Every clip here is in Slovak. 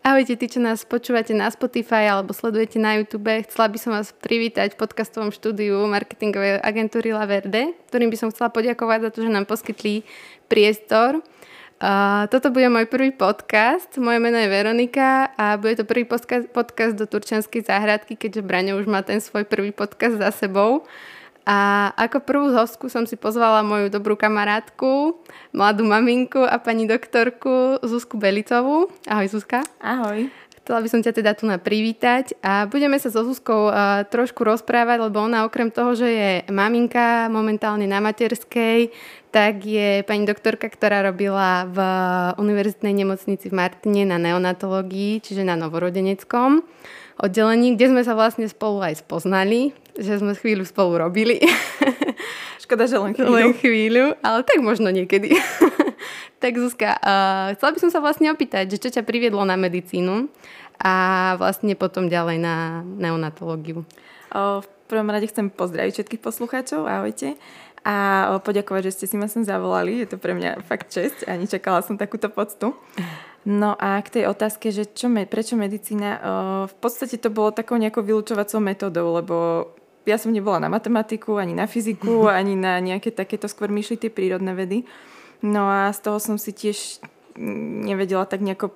Ahojte, tí, čo nás počúvate na Spotify alebo sledujete na YouTube. Chcela by som vás privítať v podcastovom štúdiu marketingovej agentúry Laverde, ktorým by som chcela poďakovať za to, že nám poskytli priestor. Uh, toto bude môj prvý podcast. Moje meno je Veronika a bude to prvý podcast, podcast do Turčianskej záhradky, keďže Braňo už má ten svoj prvý podcast za sebou. A ako prvú hostku som si pozvala moju dobrú kamarátku, mladú maminku a pani doktorku Zuzku Belicovú. Ahoj Zuzka. Ahoj. Chcela by som ťa teda tu na privítať a budeme sa so Zuzkou uh, trošku rozprávať, lebo ona okrem toho, že je maminka momentálne na materskej, tak je pani doktorka, ktorá robila v univerzitnej nemocnici v Martine na neonatológii, čiže na novorodeneckom oddelení, kde sme sa vlastne spolu aj spoznali, že sme chvíľu spolu robili. Škoda, že len chvíľu. Len chvíľu, ale tak možno niekedy. tak Zuzka, uh, chcela by som sa vlastne opýtať, že čo ťa priviedlo na medicínu a vlastne potom ďalej na neonatológiu. O, v prvom rade chcem pozdraviť všetkých poslucháčov, ahojte. A poďakovať, že ste si ma sem zavolali. Je to pre mňa fakt čest a nečakala som takúto poctu. No a k tej otázke, že čo, prečo medicína, v podstate to bolo takou nejakou vylúčovacou metodou, lebo ja som nebola na matematiku, ani na fyziku, ani na nejaké takéto skôr myšli tie prírodné vedy. No a z toho som si tiež nevedela tak nejako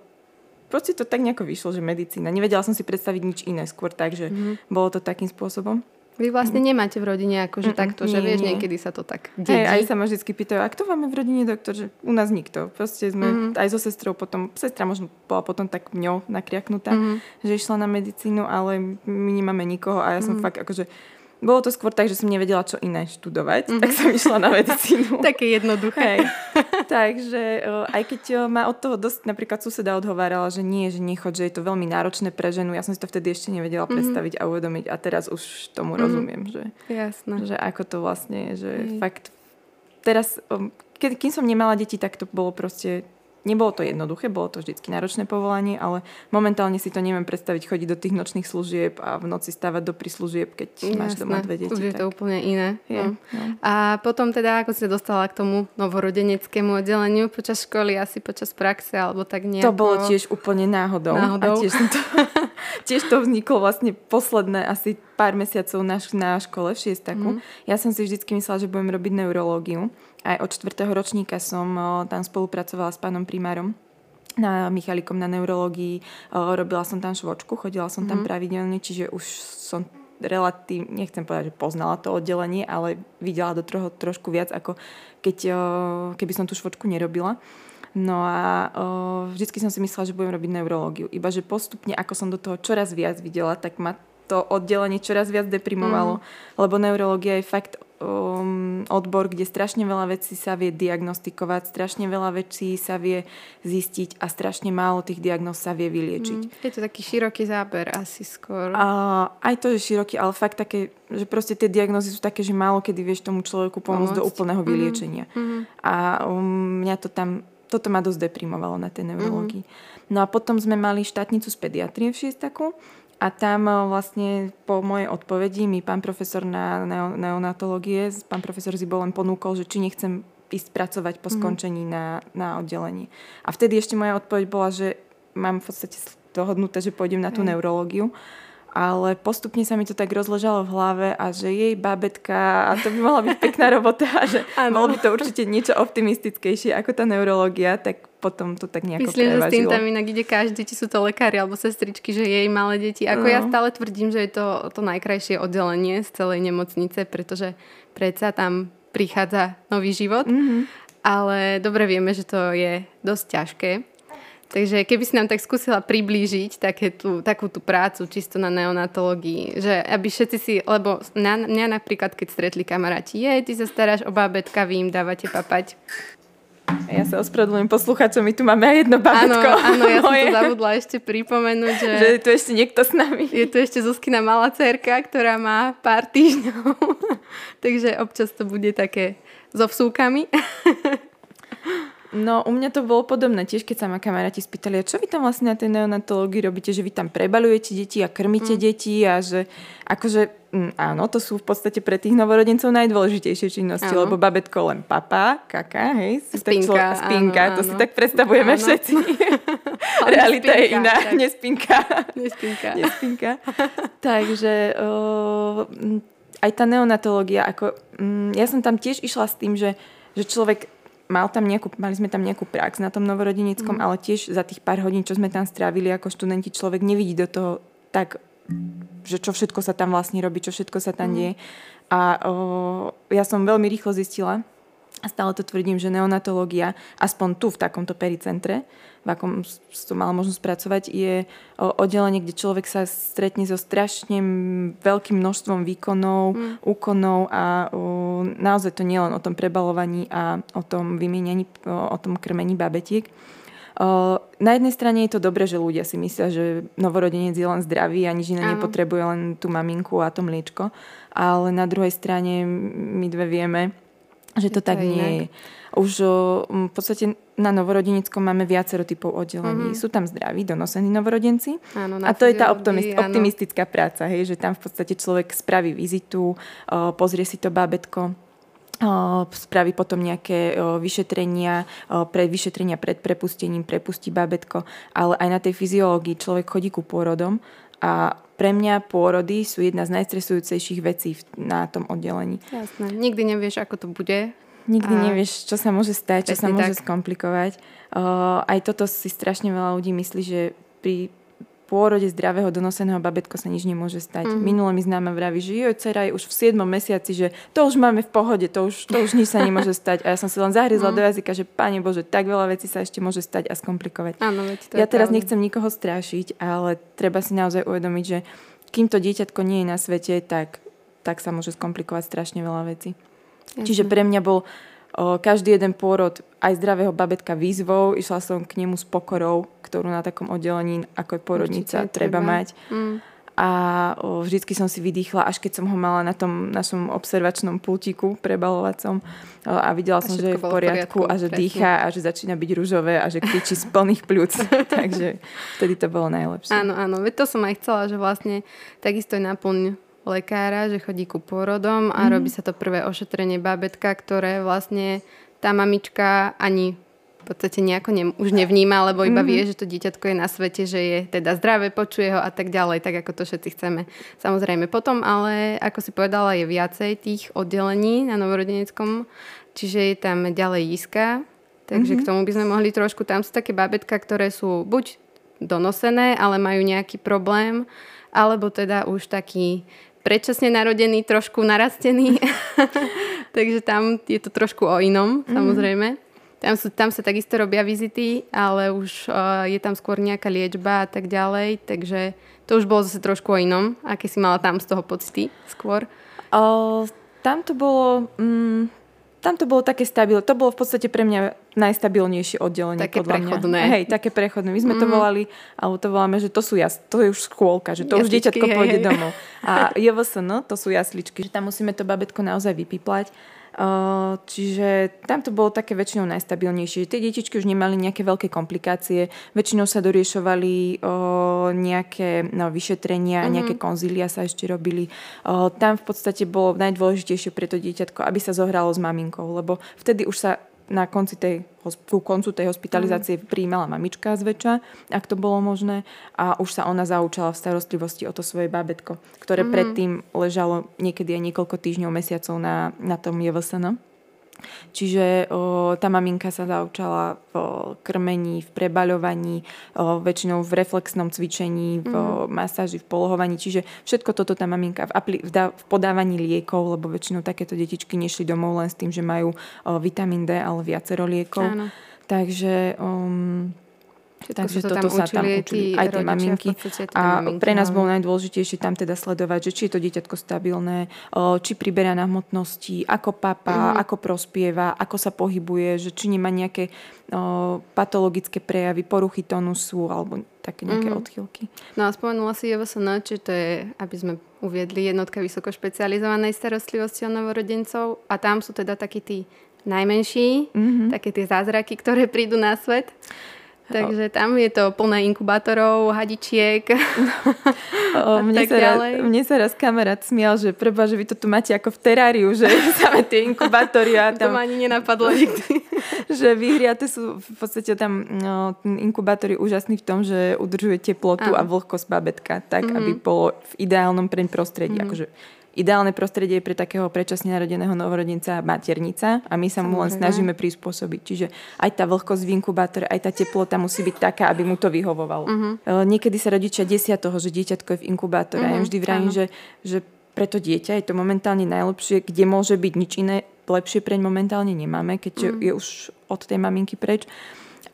proste to tak nejako vyšlo, že medicína. Nevedela som si predstaviť nič iné, skôr tak, že mm-hmm. bolo to takým spôsobom. Vy vlastne mm. nemáte v rodine akože mm, takto, že vieš, nie. niekedy sa to tak dedí. Hey, aj sa ma vždy pýtajú, a kto máme v rodine doktor? Že u nás nikto. Proste sme mm. aj so sestrou potom, sestra možno bola potom tak mňou nakriaknutá, mm. že išla na medicínu, ale my nemáme nikoho a ja som mm. fakt akože bolo to skôr tak, že som nevedela, čo iné študovať, mm-hmm. tak som išla na medicínu. Také jednoduché. Hej. Takže aj keď ma od toho dosť napríklad suseda odhovárala, že nie, že nechod, že je to veľmi náročné pre ženu, ja som si to vtedy ešte nevedela mm-hmm. predstaviť a uvedomiť a teraz už tomu mm-hmm. rozumiem, že, Jasné. že ako to vlastne je, že Hej. fakt teraz, keď, kým som nemala deti, tak to bolo proste Nebolo to jednoduché, bolo to vždy náročné povolanie, ale momentálne si to neviem predstaviť chodiť do tých nočných služieb a v noci stávať do príslužieb, keď Jasné, máš doma dve deti. Už je tak... to úplne iné. Je, no. No. A potom teda, ako si dostala k tomu novorodeneckému oddeleniu počas školy, asi počas praxe alebo tak nejako? To bolo tiež úplne náhodou. náhodou. A tiež, to, tiež to vzniklo vlastne posledné asi pár mesiacov na, na škole v šiestaku. Mm. Ja som si vždycky myslela, že budem robiť neurológiu aj od čtvrtého ročníka som tam spolupracovala s pánom primárom na Michalikom na neurológii. Robila som tam švočku, chodila som tam mm. pravidelne, čiže už som relatívne, nechcem povedať, že poznala to oddelenie, ale videla do troho, trošku viac, ako keď, keby som tú švočku nerobila. No a o, vždycky som si myslela, že budem robiť neurológiu. Iba, že postupne, ako som do toho čoraz viac videla, tak ma to oddelenie čoraz viac deprimovalo, mm. lebo neurológia je fakt um, odbor, kde strašne veľa vecí sa vie diagnostikovať, strašne veľa vecí sa vie zistiť a strašne málo tých diagnóz sa vie vyliečiť. Mm, je to taký široký záber asi skôr. A, aj to je široký, ale fakt také, že proste tie diagnózy sú také, že málo kedy vieš tomu človeku pomôcť Pomôcť. do úplného mhm, vyliečenia. Mm-hmm. A um, mňa to tam, toto ma dosť deprimovalo na tej neurológii. Mm-hmm. No a potom sme mali štátnicu z pediatrie v šiestaku a tam eh, vlastne po mojej odpovedi mi pán profesor na neonatológie, pán profesor Zibo len ponúkol, že či nechcem ísť pracovať po mhm. skončení mm. na, na oddelení. A vtedy ešte moja odpoveď bola, že mám v podstate dohodnuté, že pôjdem na tú mm. neurológiu ale postupne sa mi to tak rozležalo v hlave a že jej babetka a to by mohla byť pekná robota a že mohlo by to určite niečo optimistickejšie ako tá neurológia, tak potom to tak nejako Myslím, prevažilo. že s tým tam inak ide každý, či sú to lekári alebo sestričky, že jej malé deti. Ako no. ja stále tvrdím, že je to to najkrajšie oddelenie z celej nemocnice, pretože predsa tam prichádza nový život. Mm-hmm. Ale dobre vieme, že to je dosť ťažké Takže keby si nám tak skúsila priblížiť také tú, takú tú prácu čisto na neonatológii, že aby všetci si, lebo na, mňa napríklad, keď stretli kamaráti, je, ty sa staráš o bábetka, vy im dávate papať. Ja sa ospravedlňujem poslucháčom, my tu máme aj jedno bábetko. Áno, áno, ja som to zabudla ešte pripomenúť, že... Že je tu ešte niekto s nami. Je tu ešte Zuzkina malá cerka, ktorá má pár týždňov. Takže občas to bude také so vsúkami. No, u mňa to bolo podobné tiež, keď sa ma kamaráti spýtali, a čo vy tam vlastne na tej neonatológii robíte, že vy tam prebalujete deti a krmíte mm. deti a že akože mm, áno, to sú v podstate pre tých novorodencov najdôležitejšie činnosti, áno. lebo babetko len papa, kaka, hej, spinka, tak člo, spinka áno, to áno. si tak predstavujeme áno. všetci. Realita je iná, tak. nespinka. Nespinka. nespinka. Takže o, aj tá neonatológia, ako, mm, ja som tam tiež išla s tým, že, že človek mal tam nejakú, mali sme tam nejakú prax na tom novorodenickom, mm. ale tiež za tých pár hodín, čo sme tam strávili ako študenti, človek nevidí do toho tak, že čo všetko sa tam vlastne robí, čo všetko sa tam mm. deje. A o, ja som veľmi rýchlo zistila, a stále to tvrdím, že neonatológia, aspoň tu v takomto pericentre, v akom som mala možnosť pracovať, je oddelenie, kde človek sa stretne so strašne veľkým množstvom výkonov, mm. úkonov a o, naozaj to nie len o tom prebalovaní a o tom vymienianí, o, tom krmení babetiek. Na jednej strane je to dobré, že ľudia si myslia, že novorodenec je len zdravý a nič iné nepotrebuje, len tú maminku a to mliečko. Ale na druhej strane my dve vieme, že to, to tak nie je. Už v podstate na novorodenickom máme viacero typov oddelení. Mm-hmm. Sú tam zdraví, donosení novorodenci. Áno, a to je tá optimist, optimistická práca, hej, že tam v podstate človek spraví vizitu, pozrie si to bábetko, spraví potom nejaké vyšetrenia, pre vyšetrenia pred prepustením, prepustí bábetko, ale aj na tej fyziológii človek chodí ku pôrodom a pre mňa pôrody sú jedna z najstresujúcejších vecí na tom oddelení. Jasné. Nikdy nevieš, ako to bude. Nikdy a... nevieš, čo sa môže stať, čo sa môže tak. skomplikovať. Uh, aj toto si strašne veľa ľudí myslí, že pri pôrode zdravého donoseného babetko sa nič nemôže stať. Mm-hmm. Minule mi známa vraví, že joj, dcera je už v 7 mesiaci, že to už máme v pohode, to už, to už nič sa nemôže stať. A ja som si len zahryzla mm-hmm. do jazyka, že pane Bože, tak veľa vecí sa ešte môže stať a skomplikovať. Áno, veď to ja teraz pravda. nechcem nikoho strášiť, ale treba si naozaj uvedomiť, že kým to dieťatko nie je na svete, tak, tak sa môže skomplikovať strašne veľa vecí. Jasne. Čiže pre mňa bol o, každý jeden pôrod aj zdravého babetka výzvou. Išla som k nemu s pokorou, ktorú na takom oddelení ako je porodnica Určite, treba, treba mať. Mm. A o, vždycky som si vydýchla, až keď som ho mala na tom našom observačnom pultíku prebalovacom a videla a som, že je v poriadku, v poriadku a že presne. dýcha a že začína byť rúžové a že kričí z plných pľúc. Takže vtedy to bolo najlepšie. Áno, áno. Veď to som aj chcela, že vlastne takisto je naplň lekára, že chodí ku pôrodom a mm. robí sa to prvé ošetrenie babetka, ktoré vlastne tá mamička ani v podstate nejako ne, už nevníma, lebo iba mm-hmm. vie, že to dieťatko je na svete, že je teda zdravé, počuje ho a tak ďalej, tak ako to všetci chceme. Samozrejme potom, ale ako si povedala, je viacej tých oddelení na novorodeneckom, čiže je tam ďalej jiska, takže mm-hmm. k tomu by sme mohli trošku, tam sú také babetka, ktoré sú buď donosené, ale majú nejaký problém, alebo teda už taký predčasne narodený, trošku narastený. Takže tam je to trošku o inom, mm. samozrejme. Tam, sú, tam sa takisto robia vizity, ale už uh, je tam skôr nejaká liečba a tak ďalej. Takže to už bolo zase trošku o inom. Aké si mala tam z toho pocity skôr? Uh, tam to bolo... Um, tam to bolo také stabilné. To bolo v podstate pre mňa najstabilnejšie oddelenie. Také podľa prechodné. Mňa. Hej, také prechodné. My sme mm. to volali, alebo to voláme, že to sú jas, to je už škôlka, že to Jasličky, už dieťatko pôjde domov. A JVSN, to sú jasličky, že tam musíme to babetko naozaj vypiplať Čiže tam to bolo také väčšinou najstabilnejšie. Tie detičky už nemali nejaké veľké komplikácie. Väčšinou sa doriešovali nejaké no, vyšetrenia, mm-hmm. nejaké konzília sa ešte robili. Tam v podstate bolo najdôležitejšie pre to dieťatko, aby sa zohralo s maminkou, lebo vtedy už sa na konci tej, ku koncu tej hospitalizácie mm. prijímala mamička zväčša, ak to bolo možné. A už sa ona zaučala v starostlivosti o to svoje bábetko, ktoré mm. predtým ležalo niekedy aj niekoľko týždňov, mesiacov na, na tom JVSN. Čiže o, tá maminka sa zaučala v krmení, v prebaľovaní, o, väčšinou v reflexnom cvičení, v mm. masáži, v polohovaní. Čiže všetko toto tá maminka v, apli- v, da- v podávaní liekov, lebo väčšinou takéto detičky nešli domov len s tým, že majú o, vitamín D, ale viacero liekov. Áno. Takže um, Všetko Takže sa toto sa tam učili aj tie maminky. A maminky, pre nás bolo najdôležitejšie tam teda sledovať, že či je to dieťatko stabilné, či priberá na hmotnosti, ako papa, mm. ako prospieva, ako sa pohybuje, že či nemá nejaké o, patologické prejavy, poruchy tonusu alebo také nejaké mm. odchylky. No a spomenula si JVSN, či to je, aby sme uviedli, jednotka vysokošpecializovanej starostlivosti o novorodencov a tam sú teda takí tí najmenší, mm-hmm. také tie zázraky, ktoré prídu na svet. Takže tam je to plné inkubátorov, hadičiek o, mne, sa raz, mne sa raz kamarát smial, že preba, že vy to tu máte ako v teráriu, že samé tie inkubátory a tam... To ma ani nenapadlo nikdy. že vyhriate sú v podstate tam no, inkubátor je úžasný v tom, že udržuje teplotu Áno. a vlhkosť babetka tak, mm-hmm. aby bolo v ideálnom prostredí. Mm-hmm. Akože Ideálne prostredie je pre takého predčasne narodeného novorodenca maternica a my sa mu len snažíme prispôsobiť. Čiže aj tá vlhkosť v inkubátore, aj tá teplota musí byť taká, aby mu to vyhovovalo. Uh-huh. Niekedy sa rodičia desia toho, že dieťatko je v inkubátore. Uh-huh. Ja mhm. vždy vravím, že, že pre to dieťa je to momentálne najlepšie, kde môže byť nič iné lepšie preň momentálne nemáme, keď uh-huh. je už od tej maminky preč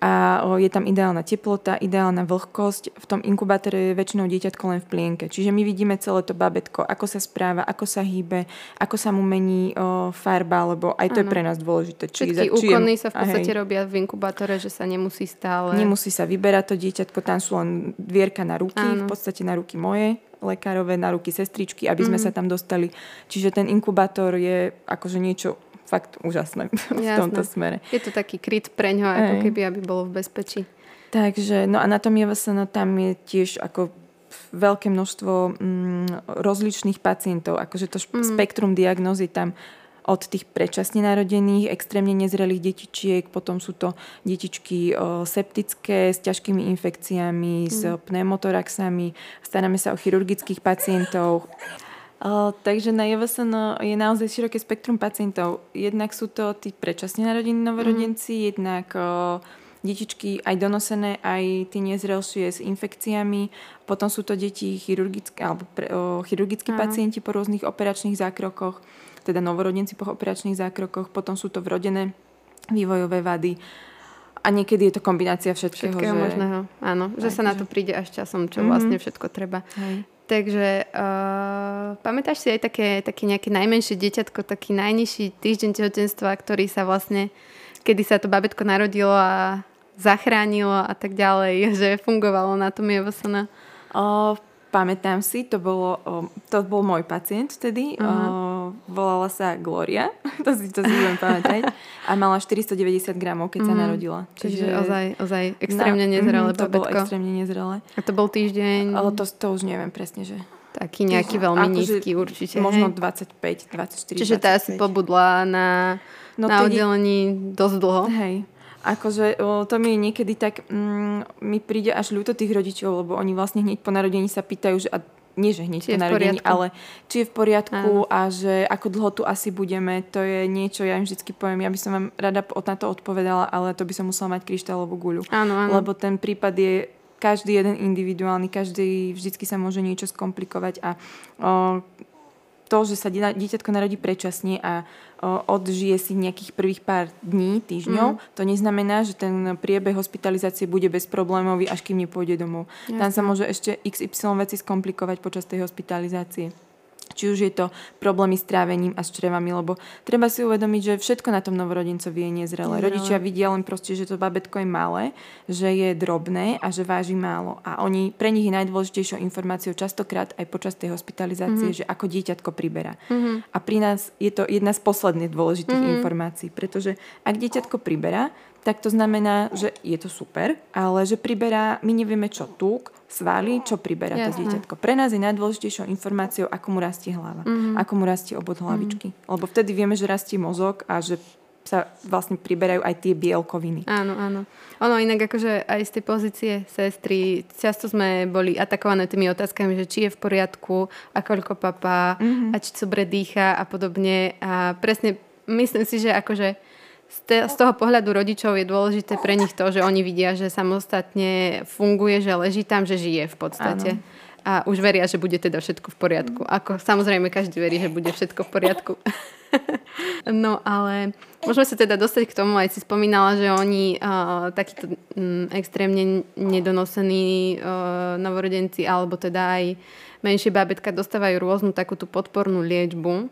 a je tam ideálna teplota, ideálna vlhkosť. V tom inkubátore je väčšinou dieťatko len v plienke. Čiže my vidíme celé to babetko, ako sa správa, ako sa hýbe, ako sa mu mení o, farba, lebo aj to ano. je pre nás dôležité. Či Všetky úkony sa v podstate hej. robia v inkubátore, že sa nemusí stále... Nemusí sa vyberať to dieťatko, tam sú len dvierka na ruky, ano. v podstate na ruky moje, lekárové, na ruky sestričky, aby sme mm. sa tam dostali. Čiže ten inkubátor je akože niečo fakt úžasné v Jasné. tomto smere. Je to taký kryt pre ňo, ako Ej. keby, aby bolo v bezpečí. Takže, no a na tom JVSN tam je tiež ako veľké množstvo mm, rozličných pacientov, akože to mm. spektrum diagnózy tam od tých predčasne narodených, extrémne nezrelých detičiek, potom sú to detičky o, septické s ťažkými infekciami, mm. s pneumotoraxami, staráme sa o chirurgických pacientov. Uh, takže na JVSN je naozaj široké spektrum pacientov. Jednak sú to tí predčasne narodení novorodenci, mm. jednak uh, detičky aj donosené, aj tie nezrelšie s infekciami. Potom sú to deti chirurgické, alebo pre, uh, chirurgickí pacienti po rôznych operačných zákrokoch, teda novorodenci po operačných zákrokoch. Potom sú to vrodené vývojové vady. A niekedy je to kombinácia všetkého. Všetkého že... možného, áno. Že aj, sa na to príde až časom, čo mm-hmm. vlastne všetko treba. Hej. Takže uh, pamätáš si aj také, také nejaké najmenšie dieťatko, taký najnižší týždeň tehotenstva, ktorý sa vlastne, kedy sa to babetko narodilo a zachránilo a tak ďalej, že fungovalo na tom JVSN? Uh, Pamätám si, to, bolo, to bol môj pacient vtedy, uh-huh. volala sa Gloria, to si to si budem pamätať, a mala 490 gramov, keď uh-huh. sa mhm. narodila. Čiže, Čiže ozaj, ozaj extrémne no, nezrelé To bolo extrémne nezrelé. A to bol týždeň? Ale to, to už neviem presne, že... Taký nejaký veľmi akože nízky určite. Možno 25, 24, Čiže 25. tá si pobudla na, no, na oddelení dosť dlho. Hej, Akože to mi niekedy tak, mm, mi príde až ľúto tých rodičov, lebo oni vlastne hneď po narodení sa pýtajú, že a nie že hneď či po narodení, ale či je v poriadku áno. a že ako dlho tu asi budeme, to je niečo, ja im vždy poviem, ja by som vám rada na to odpovedala, ale to by som musela mať kryštálovú guľu. Áno, áno. Lebo ten prípad je každý jeden individuálny, každý vždycky sa môže niečo skomplikovať a o, to, že sa dieťatko narodí predčasne a odžije si nejakých prvých pár dní, týždňov, mm. to neznamená, že ten priebeh hospitalizácie bude bezproblémový, až kým nepôjde domov. Jasne. Tam sa môže ešte XY veci skomplikovať počas tej hospitalizácie. Či už je to problémy s trávením a s črevami, lebo treba si uvedomiť, že všetko na tom novorodencovi je nezrelé. Rodičia vidia len proste, že to babetko je malé, že je drobné a že váži málo. A oni, pre nich je najdôležitejšou informáciou častokrát aj počas tej hospitalizácie, mm-hmm. že ako dieťatko priberá. Mm-hmm. A pri nás je to jedna z posledných dôležitých mm-hmm. informácií, pretože ak dieťatko priberá, tak to znamená, že je to super, ale že priberá, my nevieme čo túk, svaly, čo priberá Jasné. to dieťatko. Pre nás je najdôležitejšou informáciou, ako mu rastie hlava, mm-hmm. ako mu rastie obod hlavičky. Mm-hmm. Lebo vtedy vieme, že rastie mozog a že sa vlastne priberajú aj tie bielkoviny. Áno, áno. Ono inak akože aj z tej pozície sestry často sme boli atakované tými otázkami, že či je v poriadku a koľko papá mm-hmm. a či dobre dýcha a podobne. A presne myslím si, že akože z toho pohľadu rodičov je dôležité pre nich to, že oni vidia, že samostatne funguje, že leží tam, že žije v podstate. Áno. A už veria, že bude teda všetko v poriadku. Ako samozrejme každý verí, že bude všetko v poriadku. no ale môžeme sa teda dostať k tomu, aj si spomínala, že oni uh, takíto um, extrémne nedonosení uh, novorodenci alebo teda aj menšie bábetka dostávajú rôznu takúto podpornú liečbu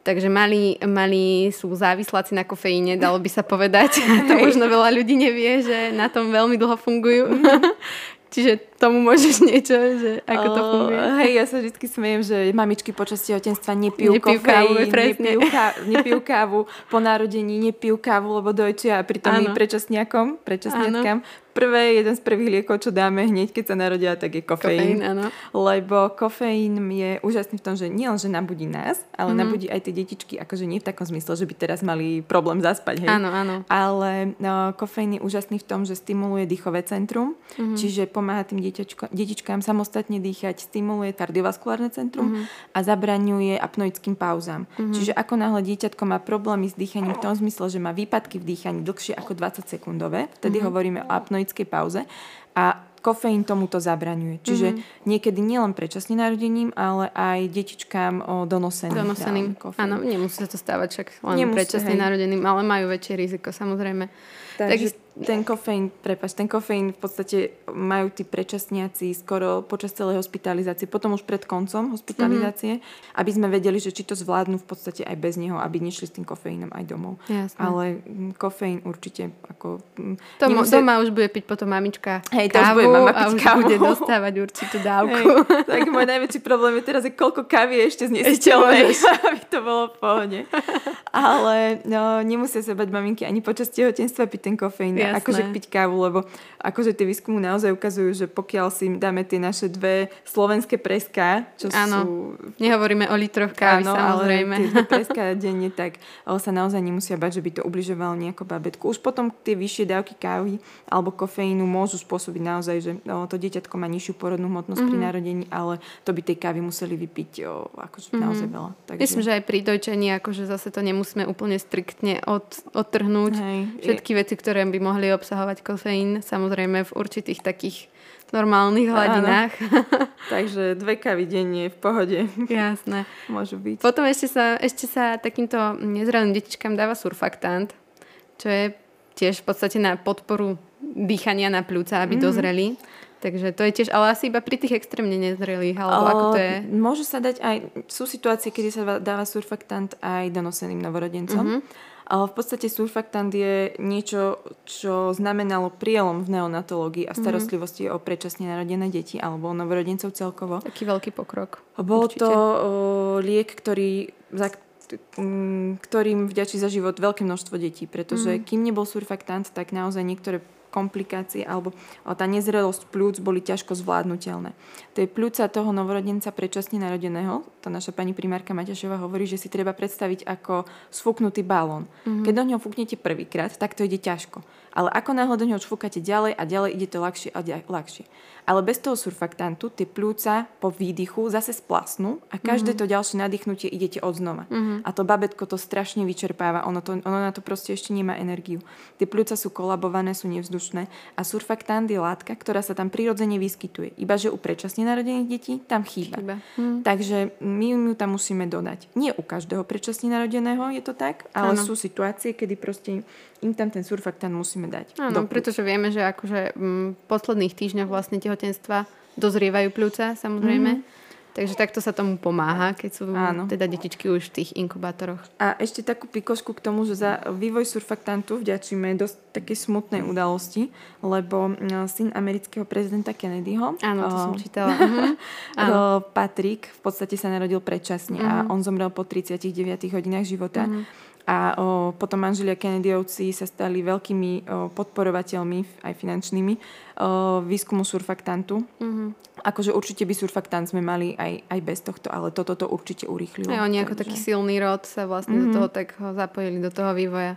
Takže mali, mali sú závisláci na kofeíne, dalo by sa povedať. to možno veľa ľudí nevie, že na tom veľmi dlho fungujú. Mhm. Čiže tomu môžeš niečo, že ako to funguje? Hej, ja sa vždy smejem, že mamičky počas tehotenstva nepijú, nepijú kofeín, kávu, nepijú, ká, nepijú kávu, po narodení nepijú kávu, lebo dojčia a pritom my predčasniakom, predčasniatkám prvé, jeden z prvých liekov, čo dáme hneď, keď sa narodia, tak je kofeín. kofeín áno. Lebo kofeín je úžasný v tom, že nie len, že nabudí nás, ale mm. nabudí aj tie detičky, akože nie v takom zmysle, že by teraz mali problém zaspať. Hej. Áno, áno. Ale no, kofeín je úžasný v tom, že stimuluje dýchové centrum, mm. čiže pomáha tým dieťačko, detičkám samostatne dýchať, stimuluje kardiovaskulárne centrum mm. a zabraňuje apnoickým pauzám. Mm. Čiže ako náhle dieťatko má problémy s dýchaním v tom zmysle, že má výpadky v dýchaní dlhšie ako 20 sekundové, vtedy mm. hovoríme o apnoickej pauze a kofeín tomuto zabraňuje. Čiže mm-hmm. niekedy nielen predčasne narodením, ale aj detičkám o donoseným. Donoseným, áno, nemusí sa to stávať však len predčasne narodeným, ale majú väčšie riziko samozrejme. Takže ten kofeín, prepač, ten kofeín v podstate majú tí predčasniaci skoro počas celej hospitalizácie, potom už pred koncom hospitalizácie, mm-hmm. aby sme vedeli, že či to zvládnu v podstate aj bez neho, aby nešli s tým kofeínom aj domov. Jasne. Ale kofeín určite ako... To nemusí... Doma už bude piť potom mamička Hej, to kávu už bude mama piť a už kávu. bude dostávať určitú dávku. Hej, tak môj najväčší problém je teraz, je koľko kávy je ešte znesiteľné, aby to bolo v pohode. Ale no, nemusia sa bať maminky ani počas tehotenstva piť ten kofeín Jasné. akože piť kávu, lebo akože tie výskumy naozaj ukazujú, že pokiaľ si dáme tie naše dve slovenské preská, čo áno. sú... nehovoríme o litroch kávy, áno, samozrejme. ale tie preská denne, tak sa naozaj nemusia bať, že by to ubližovalo nejako babetku. Už potom tie vyššie dávky kávy alebo kofeínu môžu spôsobiť naozaj, že no, to dieťatko má nižšiu porodnú hmotnosť mm-hmm. pri mhm. narodení, ale to by tej kávy museli vypiť o, akože mm-hmm. naozaj veľa. Takže... Myslím, že aj pri dojčení akože zase to nemusíme úplne striktne od, odtrhnúť. Hej. Všetky veci, ktoré by mohli obsahovať kofeín, samozrejme v určitých takých normálnych hladinách. Takže dve kavy denne v pohode. Jasné. Môžu byť. Potom ešte sa, ešte sa takýmto nezrelým detičkám dáva surfaktant, čo je tiež v podstate na podporu dýchania na pľúca, aby mm. dozreli. Takže to je tiež, ale asi iba pri tých extrémne nezrelých, alebo o, ako to je? Môže sa dať aj, sú situácie, kedy sa dáva surfaktant aj donoseným novorodencom. Mm-hmm. Ale v podstate surfaktant je niečo, čo znamenalo prielom v neonatológii a mhm. starostlivosti mm-hmm. o predčasne narodené deti alebo novorodencov celkovo. Taký veľký pokrok. Bol určite. to o, liek, ktorý, za, ktorým vďačí za život veľké množstvo detí, pretože mm. kým nebol surfaktant, tak naozaj niektoré komplikácie alebo tá nezrelosť plúc boli ťažko zvládnutelné. Tie plúca toho novorodenca predčasne narodeného, tá naša pani primárka Maťašová hovorí, že si treba predstaviť ako sfúknutý balón. Mm-hmm. Keď do ňoho fúknete prvýkrát, tak to ide ťažko. Ale ako náhle do ňoho fúkate ďalej a ďalej, ide to ľahšie a ľahšie. Ale bez toho surfaktantu tie plúca po výdychu zase splasnú a každé mm-hmm. to ďalšie nadýchnutie idete od znova. Mm-hmm. A to babetko to strašne vyčerpáva, ono, to, ono na to proste ešte nemá energiu. Tie plúca sú kolabované, sú nevzdušné a surfaktant je látka, ktorá sa tam prirodzene vyskytuje. Iba že u predčasne narodených detí tam chýba. chýba. Mm. Takže my ju tam musíme dodať. Nie u každého predčasne narodeného je to tak, ale ano. sú situácie, kedy proste im tam ten surfaktant musíme dať. Áno, pretože vieme, že akože v posledných týždňoch vlastne tehotenstva dozrievajú pľúca, samozrejme. Mm-hmm. Takže takto sa tomu pomáha, keď sú Áno. teda detičky už v tých inkubátoroch. A ešte takú pikošku k tomu, že za vývoj surfaktantu vďačíme dosť také smutnej udalosti, lebo no, syn amerického prezidenta Kennedyho, Áno, to o, som čítala. uh-huh. Patrick v podstate sa narodil predčasne uh-huh. a mhm. on zomrel po 39 hodinách života. Uh-huh a o, potom manželia Kennedyovci sa stali veľkými o, podporovateľmi, aj finančnými, o, výskumu surfaktantu. Mm-hmm. Akože určite by surfaktant sme mali aj, aj bez tohto, ale toto to určite urýchlilo. Aj oni ako taký silný rod sa vlastne mm-hmm. do mhm. toho tak zapojili do toho vývoja.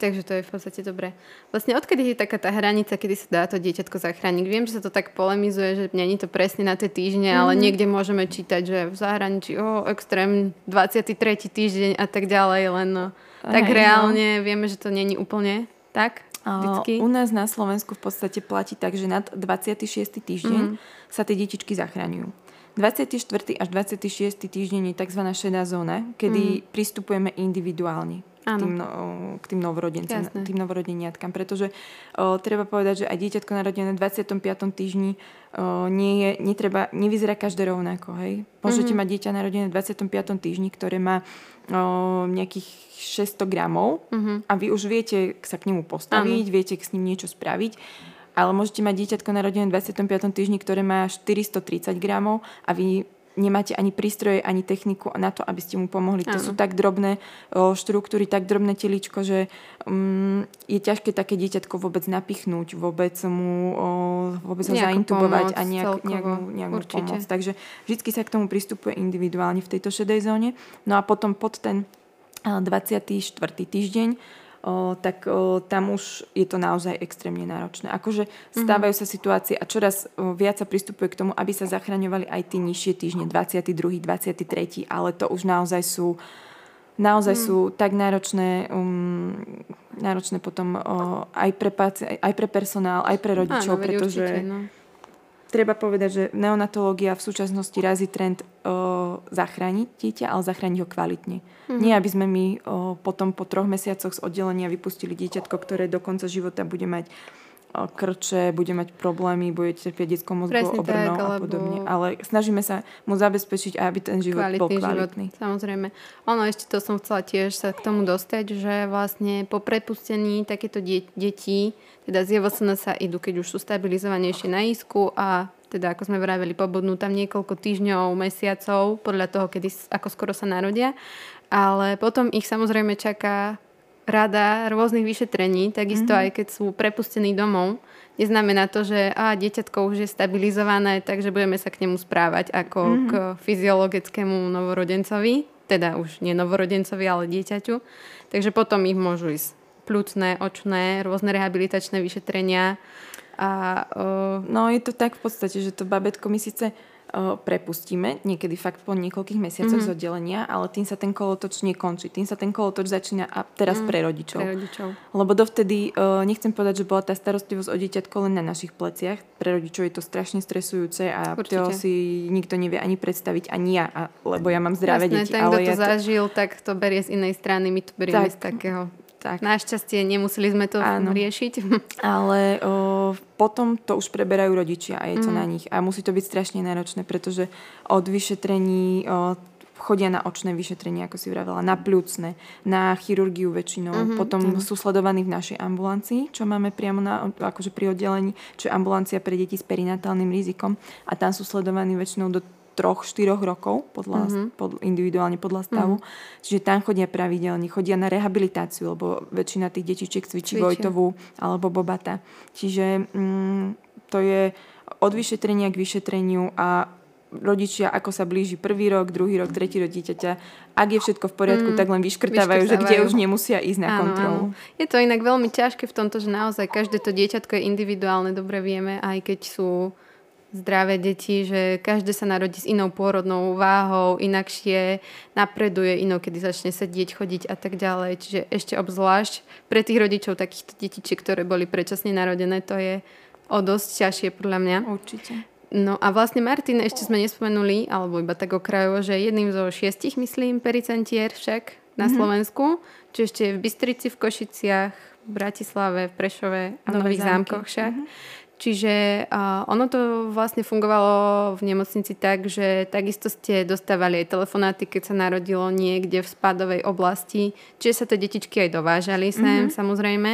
Takže to je v podstate dobré. Vlastne odkedy je taká tá hranica, kedy sa dá to dieťatko zachrániť? Viem, že sa to tak polemizuje, že není to presne na tie týždne, mm-hmm. ale mhm. niekde môžeme čítať, že v zahraničí, o, extrém 23. týždeň a tak ďalej, len no, tak Hej, no. reálne no. vieme, že to není úplne tak. Vždycky. U nás na Slovensku v podstate platí tak, že nad 26. týždeň mm-hmm. sa tie detičky zachraňujú. 24. až 26. týždeň je tzv. šedá zóna, kedy mm. pristupujeme individuálne k tým, no, k tým novorodencom, Jasné. tým novorodeniatkám. Pretože o, treba povedať, že aj dieťatko narodené v 25. týždni o, nie je, netreba, nevyzerá každé rovnako. Hej? Môžete mm-hmm. mať dieťa narodené v 25. týždni, ktoré má o, nejakých 600 gramov mm-hmm. a vy už viete sa k nemu postaviť, Áno. viete s ním niečo spraviť ale môžete mať dieťatko narodené v 25. týždni, ktoré má 430 gramov a vy nemáte ani prístroje, ani techniku na to, aby ste mu pomohli. Ano. To sú tak drobné štruktúry, tak drobné teličko, že um, je ťažké také dieťatko vôbec napichnúť, vôbec mu vôbec ho zaintubovať a nejak, nejak, mu, nejak mu pomôcť. Takže vždy sa k tomu pristupuje individuálne v tejto šedej zóne. No a potom pod ten 24. týždeň o, tak o, tam už je to naozaj extrémne náročné. Akože mhm. stávajú mm-hmm. sa situácie a čoraz o, viac sa pristupuje k tomu, aby sa zachraňovali aj tie nižšie týždne, 22., 23., ale to už naozaj sú naozaj mm. sú tak náročné, um, náročné potom o, aj, pre paci- aj pre personál, aj pre rodičov, Áno, pretože určite, no treba povedať, že neonatológia v súčasnosti razí trend o, zachrániť dieťa, ale zachrániť ho kvalitne. Mm-hmm. Nie, aby sme my o, potom po troch mesiacoch z oddelenia vypustili dieťatko, ktoré do konca života bude mať krče, bude mať problémy, bude trpieť detskou mozgovou obrnou tak, a podobne. Ale snažíme sa mu zabezpečiť, aby ten život Kvalitný bol kvalitný. Život, samozrejme. Ono ešte to som chcela tiež sa k tomu dostať, že vlastne po prepustení takéto de- deti, teda z JVSN sa idú, keď už sú stabilizovanejšie na isku a teda ako sme vraveli, pobudnú tam niekoľko týždňov, mesiacov, podľa toho, kedy, ako skoro sa narodia. Ale potom ich samozrejme čaká rada rôznych vyšetrení, takisto mm-hmm. aj keď sú prepustení domov. Neznamená to, že a, dieťatko už je stabilizované, takže budeme sa k nemu správať ako mm-hmm. k fyziologickému novorodencovi, teda už nie novorodencovi, ale dieťaťu. Takže potom ich môžu ísť plúcne, očné, rôzne rehabilitačné vyšetrenia. A, uh... No je to tak v podstate, že to babetko my síce prepustíme, niekedy fakt po niekoľkých mesiacoch mm-hmm. z oddelenia, ale tým sa ten kolotoč nekončí. Tým sa ten kolotoč začína a teraz mm, pre, rodičov. pre rodičov. Lebo dovtedy, uh, nechcem povedať, že bola tá starostlivosť o dieťatko len na našich pleciach. Pre rodičov je to strašne stresujúce a to si nikto nevie ani predstaviť, ani ja, a, lebo ja mám zdravé Jasné, deti. Ten, ale kto ja to zažil, tak to berie z inej strany, my to berieme tak, z takého tak. Našťastie nemuseli sme to Áno. riešiť. Ale o, potom to už preberajú rodičia a je to mm. na nich. A musí to byť strašne náročné, pretože od vyšetrení o, chodia na očné vyšetrenie, ako si vravela, na pľúcne, na chirurgiu väčšinou. Mm-hmm, potom mm. sú sledovaní v našej ambulancii, čo máme priamo na, akože pri oddelení, čo je ambulancia pre deti s perinatálnym rizikom. A tam sú sledovaní väčšinou do troch, štyroch rokov podľa, mm-hmm. pod, individuálne podľa stavu. Mm-hmm. Čiže tam chodia pravidelne, chodia na rehabilitáciu, lebo väčšina tých detičiek cvičí Cvičia. Vojtovú alebo Bobata. Čiže mm, to je od vyšetrenia k vyšetreniu a rodičia, ako sa blíži prvý rok, druhý rok, tretí rok dieťaťa, ak je všetko v poriadku, mm, tak len vyškrtávajú, vyškrtávajú, že kde už nemusia ísť na áno, kontrolu. Áno. Je to inak veľmi ťažké v tomto, že naozaj každé to dieťatko je individuálne, dobre vieme, aj keď sú zdravé deti, že každé sa narodí s inou pôrodnou váhou, inakšie napreduje, inokedy začne sedieť, chodiť a tak ďalej. Čiže ešte obzvlášť pre tých rodičov takýchto detičiek, ktoré boli predčasne narodené, to je o dosť ťažšie podľa mňa. Určite. No a vlastne Martin ešte sme nespomenuli, alebo iba tak okrajovo, že jedným zo šiestich, myslím, pericentier však na mm-hmm. Slovensku, či ešte v Bystrici, v Košiciach, v Bratislave, v Prešove a v Nových zámkoch však. Mm-hmm. Čiže uh, ono to vlastne fungovalo v nemocnici tak, že takisto ste dostávali aj telefonáty, keď sa narodilo niekde v spadovej oblasti. Čiže sa tie detičky aj dovážali sem, mm-hmm. samozrejme.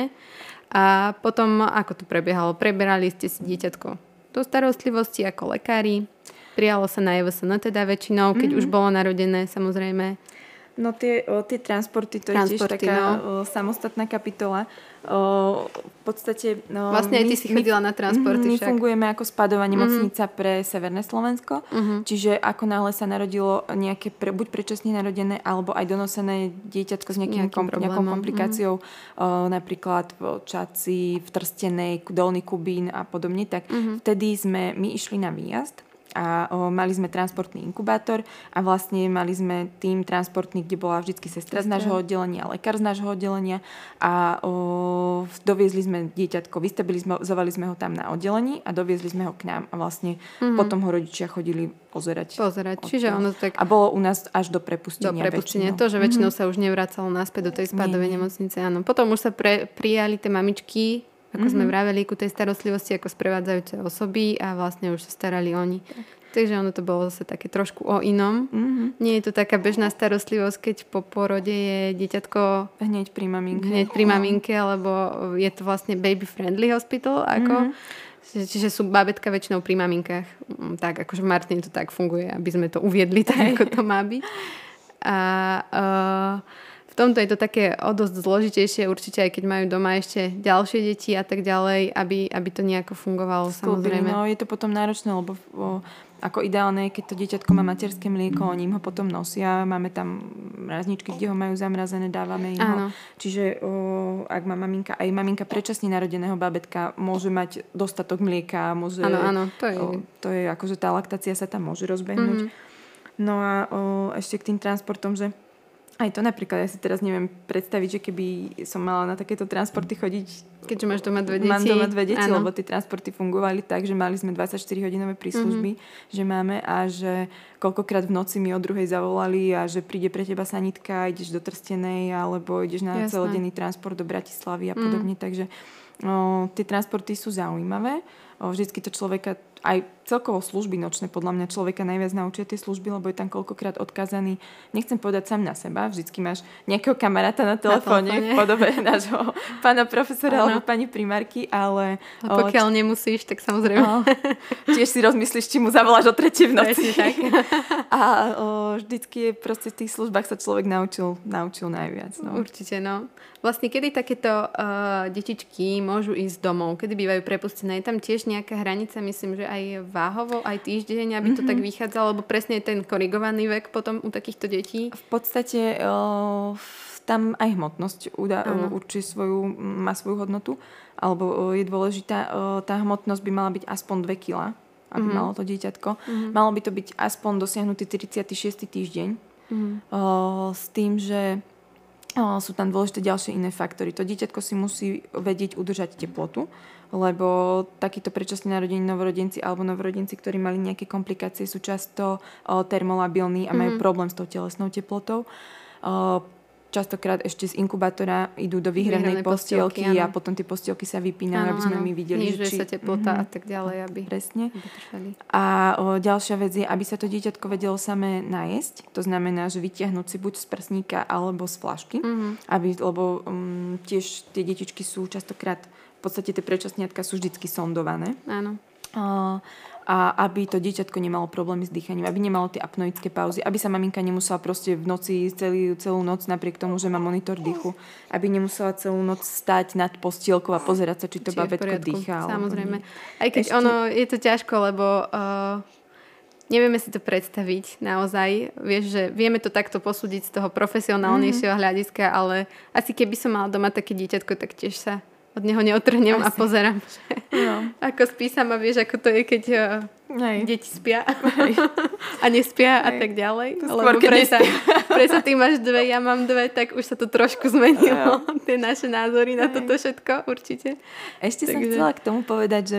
A potom, ako to prebiehalo? Preberali ste si dieťatko do starostlivosti ako lekári. Prijalo sa na EVSN teda väčšinou, keď mm-hmm. už bolo narodené, samozrejme. No tie, o, tie transporty, to transporty, je tiež taká no. o, samostatná kapitola. O, v podstate... No, vlastne aj ty si chodila na transporty My však. fungujeme ako spadová mhm. nemocnica mm-hmm. pre Severné Slovensko. Mm-hmm. Čiže ako náhle sa narodilo nejaké pre, buď predčasne narodené alebo aj donosené dieťatko s nejakým kom, nejakou komplikáciou, mm-hmm. o, napríklad v Čaci, v Trstenej, Dolný Kubín a podobne, tak mm-hmm. vtedy sme my išli na výjazd a o, mali sme transportný inkubátor a vlastne mali sme tým transportný, kde bola vždy sestra z nášho oddelenia, lekár z nášho oddelenia a o, doviezli sme dieťatko, vystabilizovali sme ho tam na oddelení a doviezli sme ho k nám a vlastne mm-hmm. potom ho rodičia chodili pozerať. Pozerať, čiže ono tak... A bolo u nás až do prepustenia. Do prepustenia, väčšinou. to, že väčšinou mm-hmm. sa už nevracalo naspäť do tej spadovej nemocnice, áno. Potom už sa pre, prijali tie mamičky ako mm-hmm. sme vraveli, ku tej starostlivosti ako sprevádzajúce osoby a vlastne už sa starali oni. Tak. Takže ono to bolo zase také trošku o inom. Mm-hmm. Nie je to taká bežná starostlivosť, keď po porode je dieťatko hneď pri maminke. Hneď pri maminke, alebo je to vlastne baby-friendly hospital. Ako. Mm-hmm. Čiže sú babetka väčšinou pri maminkách. Mm, tak, akože v Martine to tak funguje, aby sme to uviedli tak, ako to má byť. A uh, tomto je to také o dosť zložitejšie, určite aj keď majú doma ešte ďalšie deti a tak ďalej, aby, aby to nejako fungovalo Sklopili, samozrejme. No je to potom náročné, lebo o, ako ideálne je, keď to dieťatko má materské mlieko, oni ho potom nosia, máme tam mrazničky, kde ho majú zamrazené, dávame im ho. Čiže o, ak má maminka, aj maminka predčasne narodeného babetka môže mať dostatok mlieka, môže... Áno, áno, to je... O, to je akože tá laktácia sa tam môže rozbehnúť. Mm-hmm. No a o, ešte k tým transportom, že aj to napríklad, ja si teraz neviem predstaviť, že keby som mala na takéto transporty chodiť. Keďže máš doma dve deti. Mám doma dve deti, lebo tie transporty fungovali tak, že mali sme 24-hodinové príslužby, mm-hmm. že máme a že koľkokrát v noci mi o druhej zavolali a že príde pre teba sanitka, ideš do Trstenej alebo ideš na Jasné. celodenný transport do Bratislavy a podobne. Mm. Takže o, tie transporty sú zaujímavé. O, vždycky to človeka aj celkovo služby nočné podľa mňa človeka najviac naučia tie služby, lebo je tam koľkokrát odkázaný, nechcem povedať sám na seba, vždycky máš nejakého kamaráta na telefóne v podobe nášho pána profesora ano. alebo pani primárky, ale... A pokiaľ o, nemusíš, tak samozrejme. O, tiež si rozmyslíš, či mu zavoláš o tretí v noci. tak. A o, vždycky je proste v tých službách sa človek naučil, naučil najviac. No. Určite, no. Vlastne, kedy takéto uh, detičky môžu ísť domov? Kedy bývajú prepustené? Je tam tiež nejaká hranica, myslím, že aj váhovo, aj týždeň, aby to mm-hmm. tak vychádzalo, lebo presne ten korigovaný vek potom u takýchto detí? V podstate uh, tam aj hmotnosť udá, určí svoju, má svoju hodnotu, alebo uh, je dôležitá. Uh, tá hmotnosť by mala byť aspoň 2 kg, aby mm-hmm. malo to dieťatko. Mm-hmm. Malo by to byť aspoň dosiahnutý 36. týždeň. Mm-hmm. S tým, že sú tam dôležité ďalšie iné faktory. To dieťatko si musí vedieť udržať teplotu, lebo takíto predčasne narodení novorodenci alebo novorodenci, ktorí mali nejaké komplikácie, sú často termolabilní a majú mm-hmm. problém s tou telesnou teplotou častokrát ešte z inkubátora idú do výhravnej postielky, postielky a potom tie postielky sa vypínajú, aby sme my videli. Znižuje či... sa teplota mm-hmm. a tak ďalej, aby, Presne. aby A o, ďalšia vec je, aby sa to dieťatko vedelo samé najesť. To znamená, že vytiahnuť si buď z prsníka alebo z flašky. Mm-hmm. Aby, lebo um, tiež tie detičky sú častokrát, podstate tie prečasniatka sú vždycky sondované. Áno. Uh, a aby to dieťatko nemalo problémy s dýchaním, aby nemalo tie apnoické pauzy, aby sa maminka nemusela proste v noci celý, celú noc napriek tomu, že má monitor dýchu, aby nemusela celú noc stať nad postielkou a pozerať sa, či to či babetko dýcha. Samozrejme. Aj keď Ešte... ono je to ťažko, lebo uh, nevieme si to predstaviť naozaj. Vieš, že vieme to takto posúdiť z toho profesionálnejšieho mm-hmm. hľadiska, ale asi keby som mala doma také dieťatko, tak tiež sa od neho neotrhnem Asi. a pozerám, že no. ako spí sa a vieš, ako to je, keď Hej. deti spia a nespia Hej. a tak ďalej. To Lebo presa, presa ty máš dve, ja mám dve, tak už sa to trošku zmenilo, tie naše názory Hej. na toto všetko určite. Ešte Takže... som chcela k tomu povedať, že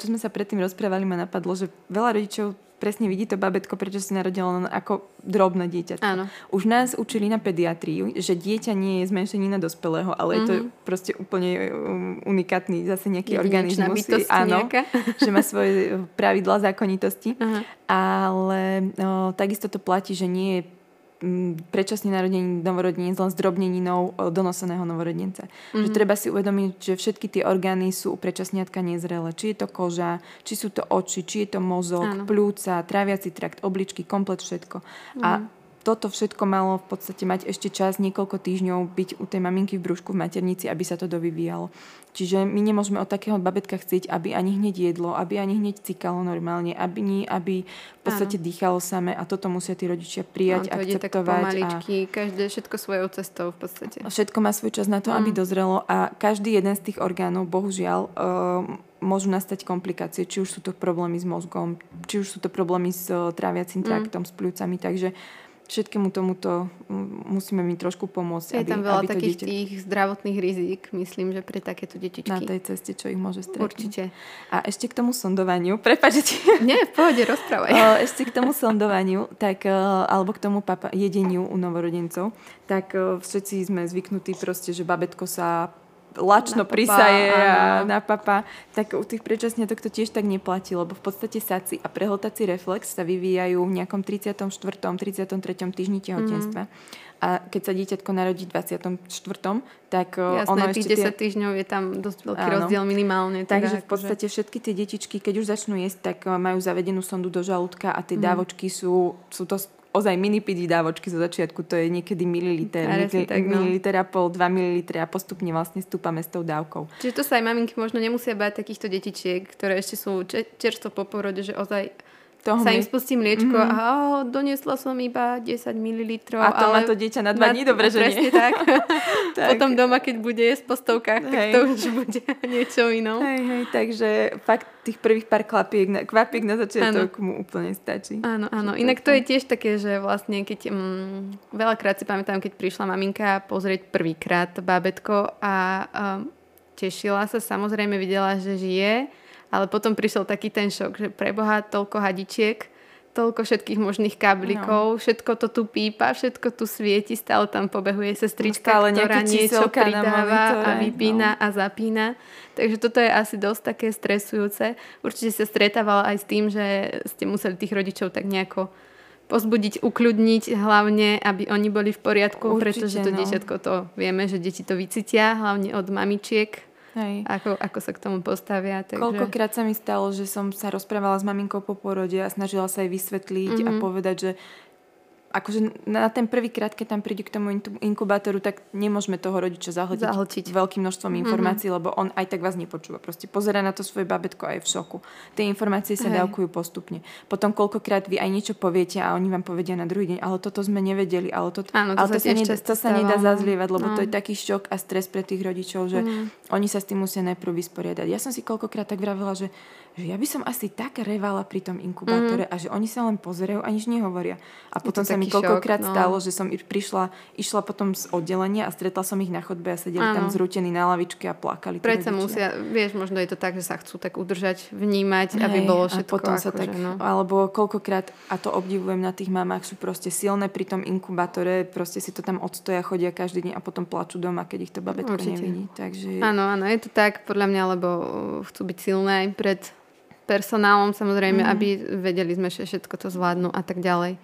čo sme sa predtým rozprávali, ma napadlo, že veľa rodičov presne vidí to babetko, prečo si narodilo ako drobné dieťa. Áno. Už nás učili na pediatriu, že dieťa nie je zmenšenina dospelého, ale mm-hmm. je to mhm. proste úplne um, unikátny zase nejaký organizmus. Áno, že má svoje pravidla zákonitosti. Uh-huh. Ale no, takisto to platí, že nie je predčasne narodený novorodenec len zdrobneninou donoseného novorodenca. Mm-hmm. Že mhm. treba si uvedomiť, že všetky tie orgány sú u predčasniatka nezrelé. Či je to koža, či sú to oči, či je to mozog, Áno. plúca, tráviaci trakt, obličky, komplet všetko. Mm-hmm. A mhm toto všetko malo v podstate mať ešte čas niekoľko týždňov byť u tej maminky v brúšku v maternici, aby sa to dovyvíjalo. Čiže my nemôžeme od takého babetka chcieť, aby ani hneď jedlo, aby ani hneď cikalo normálne, aby, nie, aby v podstate Áno. dýchalo same a toto musia tí rodičia prijať, Áno, to akceptovať. Tak pomaličky, a... každé, všetko svojou cestou v podstate. Všetko má svoj čas na to, mm. aby dozrelo a každý jeden z tých orgánov, bohužiaľ, uh, môžu nastať komplikácie, či už sú to problémy s mozgom, či už sú to problémy s uh, tráviacím mm. traktom, mm. s pľúcami, takže všetkému tomuto musíme mi trošku pomôcť. Je aby, tam veľa aby takých dieťa... tých zdravotných rizík, myslím, že pre takéto detičky. Na tej ceste, čo ich môže stretnúť. Určite. A ešte k tomu sondovaniu, prepáčte. Nie, v pohode, rozprávaj. ešte k tomu sondovaniu, tak, alebo k tomu papa, jedeniu u novorodencov, tak všetci sme zvyknutí proste, že babetko sa lačno Na papa, prisaje a áno. na papa, tak u tých predčasniatok to tiež tak neplatí, lebo v podstate saci a prehltací reflex sa vyvíjajú v nejakom 34. 33. týždni tehotenstva. A keď sa dieťatko narodí v 24. tak ono Jasné, tých ešte 10 tie... týždňov je tam dosť veľký Áno. rozdiel minimálne. Teda Takže v akože- podstate všetky tie detičky, keď už začnú jesť, tak o, majú zavedenú sondu do žalúdka a tie dávočky sú, sú to ozaj minipidi dávočky zo začiatku, to je niekedy mililiter, tak, no. mililiter a pol, 2 mililitre a postupne vlastne stúpame s tou dávkou. Čiže to sa aj maminky možno nemusia báť takýchto detičiek, ktoré ešte sú če- čerstvo po porode, že ozaj Toho sa im spustí mliečko mm-hmm. a oh, doniesla som iba 10 ml. A to má to dieťa na dva dní, dobre, že presne nie? tak. Tak. Potom doma, keď bude jesť po stovkách, tak Hej. to už bude niečo inou. Hej, hej, takže fakt tých prvých pár klapiek, na, kvapiek na začiatok mu úplne stačí. Áno, áno. Inak to je tiež také, že vlastne keď... Mm, veľakrát si pamätám, keď prišla maminka pozrieť prvýkrát bábetko a um, tešila sa, samozrejme videla, že žije, ale potom prišiel taký ten šok, že preboha toľko hadičiek, toľko všetkých možných káblikov, no. všetko to tu pípa, všetko tu svieti, stále tam pobehuje sestrička, Stále ktorá niečo pridáva a vypína a zapína. Takže toto je asi dosť také stresujúce. Určite sa stretávala aj s tým, že ste museli tých rodičov tak nejako pozbudiť, ukľudniť hlavne, aby oni boli v poriadku, Určite, pretože to no. dieťatko to vieme, že deti to vycítia, hlavne od mamičiek, Hej. ako, ako sa k tomu postavia. Takže... Koľkokrát sa mi stalo, že som sa rozprávala s maminkou po porode a snažila sa jej vysvetliť mm-hmm. a povedať, že akože na ten prvý krát, keď tam príde k tomu inkubátoru, tak nemôžeme toho rodiča zahltiť, Zahltiť. veľkým množstvom Mhm. informácií, mm-hmm. lebo on aj tak vás nepočúva. Proste pozera na to svoje babetko a je v šoku. Tie informácie sa Hej. dávkujú postupne. Potom koľkokrát vy aj niečo poviete a oni vám povedia na druhý deň, ale toto sme nevedeli, ale toto... Áno, to ale to, sa nedá, to sa nedá no. zazlievať, lebo No. to je taký šok a stres pre tých rodičov, že Mhm. oni sa s tým musia najprv vysporiadať. Ja som si koľkokrát tak vravela, že, že ja by som asi tak revala pri tom inkubátore a že oni sa len pozerajú a nič nehovoria. A potom to sa mi koľkokrát no. stalo, že som prišla, išla potom z oddelenia a stretla som ich na chodbe a sedeli Áno. tam zrútení na lavičke a plakali. rodičia. musia, vieš, možno je to tak, že sa chcú tak udržať, vnímať, aby Hej, bolo a všetko potom sa akože, tak, no. alebo koľkokrát, a to obdivujem na tých mamách, sú proste silné pri tom inkubátore, proste si to tam odstoja, chodia každý deň a potom plačú doma, keď ich to babetko Určite. nevidí. Takže Áno, áno, je to tak podľa mňa, lebo uh, chcú byť silné aj pred personálom samozrejme, Mhm. aby vedeli sme, že všetko to zvládnu a tak ďalej.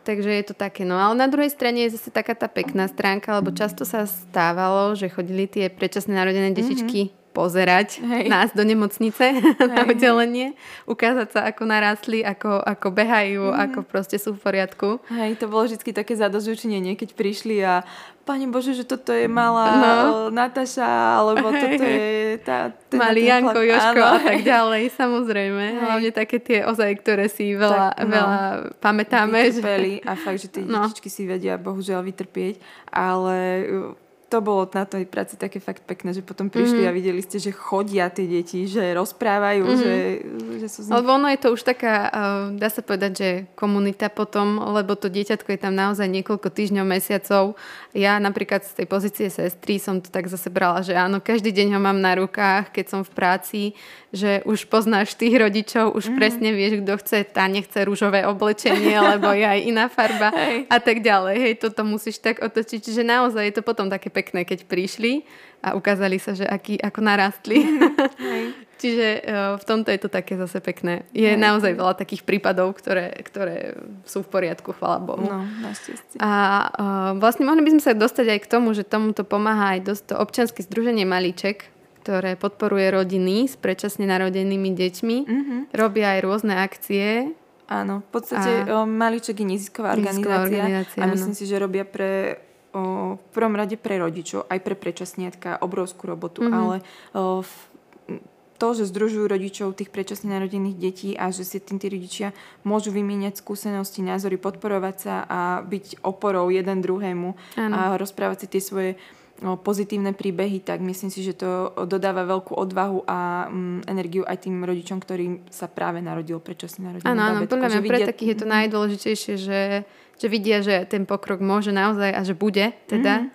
Takže je to také. No ale na druhej strane je zase taká tá pekná stránka, lebo často sa stávalo, že chodili tie predčasne narodené detičky pozerať Hej. nás do nemocnice na Hej, hej. oddelenie, ukázať sa, ako narastli, ako, ako behajú, ako proste sú v poriadku. Hej, to bolo vždy také zadozučinenie, keď prišli a Pane Bože, že toto je malá No. no. Natáša, alebo Hej, toto je tá... ten- Malý ten Janko, chlap. Joško Áno, a tak ďalej, samozrejme. Hej. Hlavne také tie ozaj, ktoré si veľa, Tak, no. veľa pamätáme. Že... Vytrpeli a fakt, že tie No. detičky si vedia bohužiaľ vytrpieť, ale to bolo na tej práci také fakt pekné, že potom prišli Mhm. a videli ste, že chodia tie deti, že rozprávajú, že, že sú z nich... Lebo ono je to už taká, uh, dá sa povedať, že komunita potom, lebo to dieťatko je tam naozaj niekoľko týždňov, mesiacov. Ja napríklad z tej pozície sestry som to tak zase brala, že áno, každý deň ho mám na rukách, keď som v práci, že už poznáš tých rodičov, už presne vieš, kto chce, tá nechce rúžové oblečenie, lebo je aj iná farba Hej. a tak ďalej. Hej, toto musíš tak otočiť. Čiže naozaj je to potom také pekné, keď prišli a ukázali sa, že aký, ako narastli. Hej. Čiže uh, v tomto je to také zase pekné. Je Hej. naozaj veľa takých prípadov, ktoré, ktoré sú v poriadku, chvala Bohu. No, našťastie. A uh, vlastne mohli by sme sa dostať aj k tomu, že tomuto pomáha aj dosť to občianske združenie Malíček, ktoré podporuje rodiny s predčasne narodenými deťmi. Mhm. Robia aj rôzne akcie. Áno, v podstate A-. Malíček je nezisková organizácia, organizácia, a áno. myslím si, že robia pre o, v prvom rade pre rodičov, aj pre predčasniatka obrovskú robotu, Mhm. ale o, v, to, že združujú rodičov tých predčasne narodených detí a že si tým tí rodičia môžu vymieňať skúsenosti, názory, podporovať sa a byť oporou jeden druhému Áno. a rozprávať si tie svoje pozitívne príbehy, tak myslím si, že to dodáva veľkú odvahu a mm, energiu aj tým rodičom, ktorým sa práve narodil predčasne narodené Áno, áno, podľa mňa pre takých je to najdôležitejšie, že, že vidia, že ten pokrok môže naozaj a že bude teda, Mhm.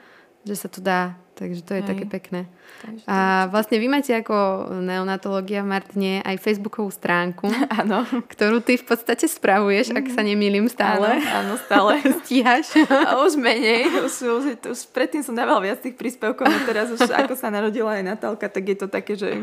že sa to dá Takže to je Hej. také pekné. A vlastne vy máte ako neonatológia v Martine aj facebookovú stránku, áno. ktorú ty v podstate spravuješ, ak sa nemýlim stále. Áno, áno stále. Stíhaš. A už menej. Už, už, už predtým som dávala viac tých príspevkov, no teraz už ako sa narodila aj Natálka, tak je to také, že...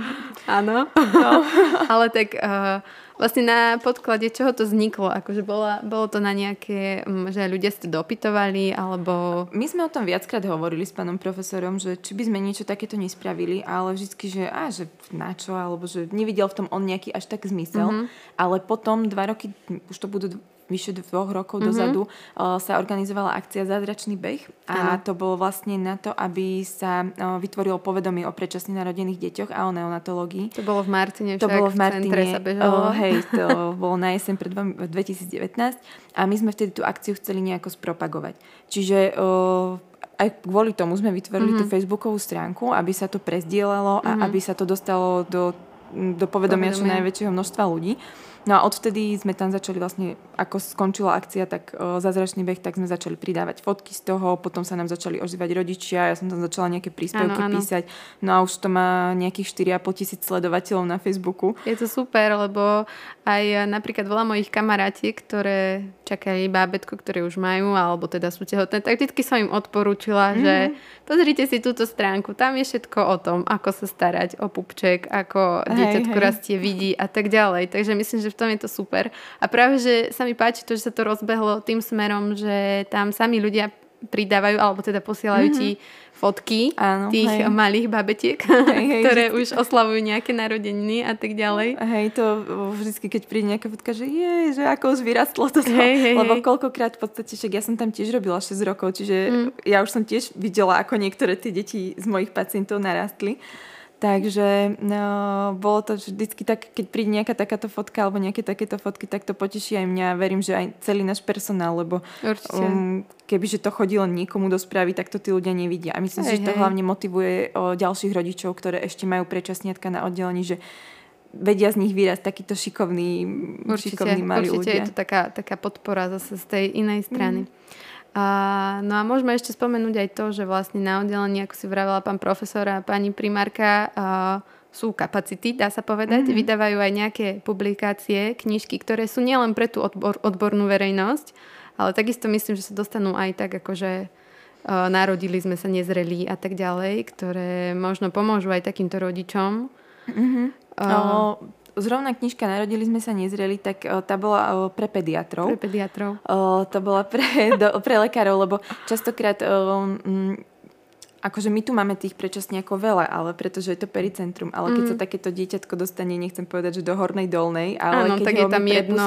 Áno. No. Ale tak uh, vlastne na podklade čoho to vzniklo? Akože bola, bolo to na nejaké, že ľudia ste dopytovali, alebo... My sme o tom viackrát hovorili s pánom profesorom, že či by sme niečo takéto nespravili, ale vždycky, že, a, že na čo, alebo že nevidel v tom on nejaký až tak zmysel. Mm-hmm. Ale potom dva roky, už to budú vyše dvoch rokov mm-hmm. dozadu uh, sa organizovala akcia Zázračný beh a ano. to bolo vlastne na to, aby sa uh, vytvorilo povedomie o predčasne narodených deťoch a o neonatológii. To bolo v Martine, to bolo v Martine, sa bežalo. Uh, hej, to bolo na jeseň pred 2019 a my sme vtedy tú akciu chceli nejako spropagovať. Čiže uh, aj kvôli tomu sme vytvorili mm-hmm. tú facebookovú stránku, aby sa to prezdielalo a mm-hmm. aby sa to dostalo do, do povedomia, povedomia čo najväčšieho množstva ľudí. No a odvtedy sme tam začali vlastne, ako skončila akcia, tak o, zázračný beh, tak sme začali pridávať fotky z toho, potom sa nám začali ožívať rodičia, ja som tam začala nejaké príspevky ano, ano. písať, no a už to má nejakých 4,5 tisíc sledovateľov na Facebooku. Je to super, lebo aj napríklad veľa mojich kamarátiek, ktoré čakajú bábetko, ktoré už majú, alebo teda sú tehotné, tak vždy som im odporúčila, mm-hmm. že pozrite si túto stránku, tam je všetko o tom, ako sa starať o pupček, ako dieťatko rastie, vidí a tak ďalej. Takže myslím, že v tom je to super. A práve, že sa mi páči to, že sa to rozbehlo tým smerom, že tam sami ľudia pridávajú, alebo teda posielajú mm-hmm. ti fotky Áno, tých hej. malých babetiek, hej, hej, ktoré vždy. už oslavujú nejaké narodeniny a tak ďalej. Hej, to vždy, keď príde nejaká fotka, že je, že ako už vyrastlo toto. Hej, hej, Lebo koľkokrát v podstate, však ja som tam tiež robila 6 rokov, čiže mm. ja už som tiež videla, ako niektoré tie deti z mojich pacientov narastli. Takže no, bolo to vždycky tak, keď príde nejaká takáto fotka alebo nejaké takéto fotky, tak to poteší aj mňa. Verím, že aj celý náš personál, lebo um, kebyže to chodilo niekomu do správy, tak to tí ľudia nevidia. A myslím si, že to hlavne motivuje o ďalších rodičov, ktoré ešte majú predčasniatka na oddelení, že vedia z nich výraz takýto šikovný, určite, šikovný malý určite ľudia. je to taká, taká podpora zase z tej inej strany. Mm. A, no a môžeme ešte spomenúť aj to, že vlastne na oddelení, ako si vravela pán profesor a pani primárka, a, sú kapacity, dá sa povedať. Mm-hmm. Vydávajú aj nejaké publikácie, knižky, ktoré sú nielen pre tú odbor, odbornú verejnosť, ale takisto myslím, že sa dostanú aj tak, akože uh, narodili sme sa nezrelí a tak ďalej, ktoré možno pomôžu aj takýmto rodičom. Mm-hmm. Uh, zrovna knižka Narodili sme sa nezreli, tak uh, tá bola uh, pre pediatrov. Pre pediatrov. Uh, to bola pre, do, pre lekárov, lebo častokrát akože my tu máme tých ako veľa, ale pretože je to pericentrum, ale keď mm. sa takéto dieťatko dostane, nechcem povedať, že do hornej dolnej, ale Áno, keď tak ho je tam jedno.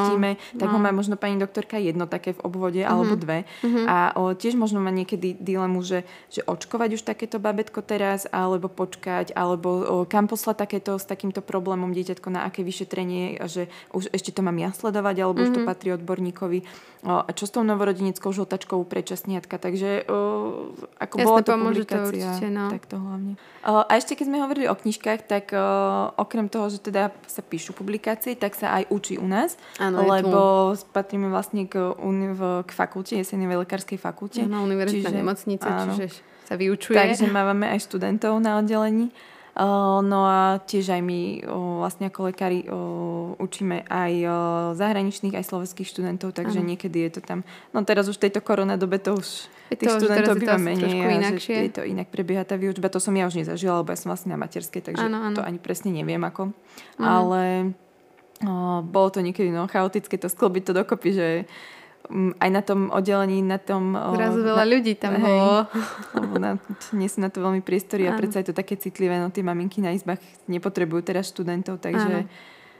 tak no. ho má možno pani doktorka jedno také v obvode mm-hmm. alebo dve. Mm-hmm. A o, tiež možno má niekedy dilemu, že, že očkovať už takéto babetko teraz, alebo počkať, alebo o, kam poslať takéto s takýmto problémom dieťatko na aké vyšetrenie, že už ešte to mám ja sledovať, alebo mm-hmm. už to mhm. patrí odborníkovi. O, a čo s tou novorodeneckou žltačkou predčasniatka. Takže o, ako Jasne, bola to publikácia určite, no. tak to hlavne. A ešte keď sme hovorili o knižkách, tak okrem toho, že teda sa píšu publikácie, tak sa aj učí u nás, ano, lebo patríme vlastne k, k fakulte, jesenej lekárskej fakulte. Na univerzitná nemocnice, čiže sa vyučuje. Takže máme aj študentov na oddelení. No a tiež aj my vlastne ako lekári učíme aj zahraničných, aj slovenských študentov, takže ano. niekedy je to tam, no teraz už v tejto koronadobe to už je tých to, študentov býva menej a že je to inak prebieha tá výučba. To som ja už nezažila, lebo ja som vlastne na materskej, takže ano, ano. to ani presne neviem ako. Ano. Ale o, bolo to niekedy no, chaotické to sklbiť to dokopy, že aj na tom oddelení, na tom... Zrazu veľa na, ľudí tam hej, bolo. na, nie sú na to veľmi priestory a predsa je to také citlivé, no tie maminky na izbách nepotrebujú teraz študentov, takže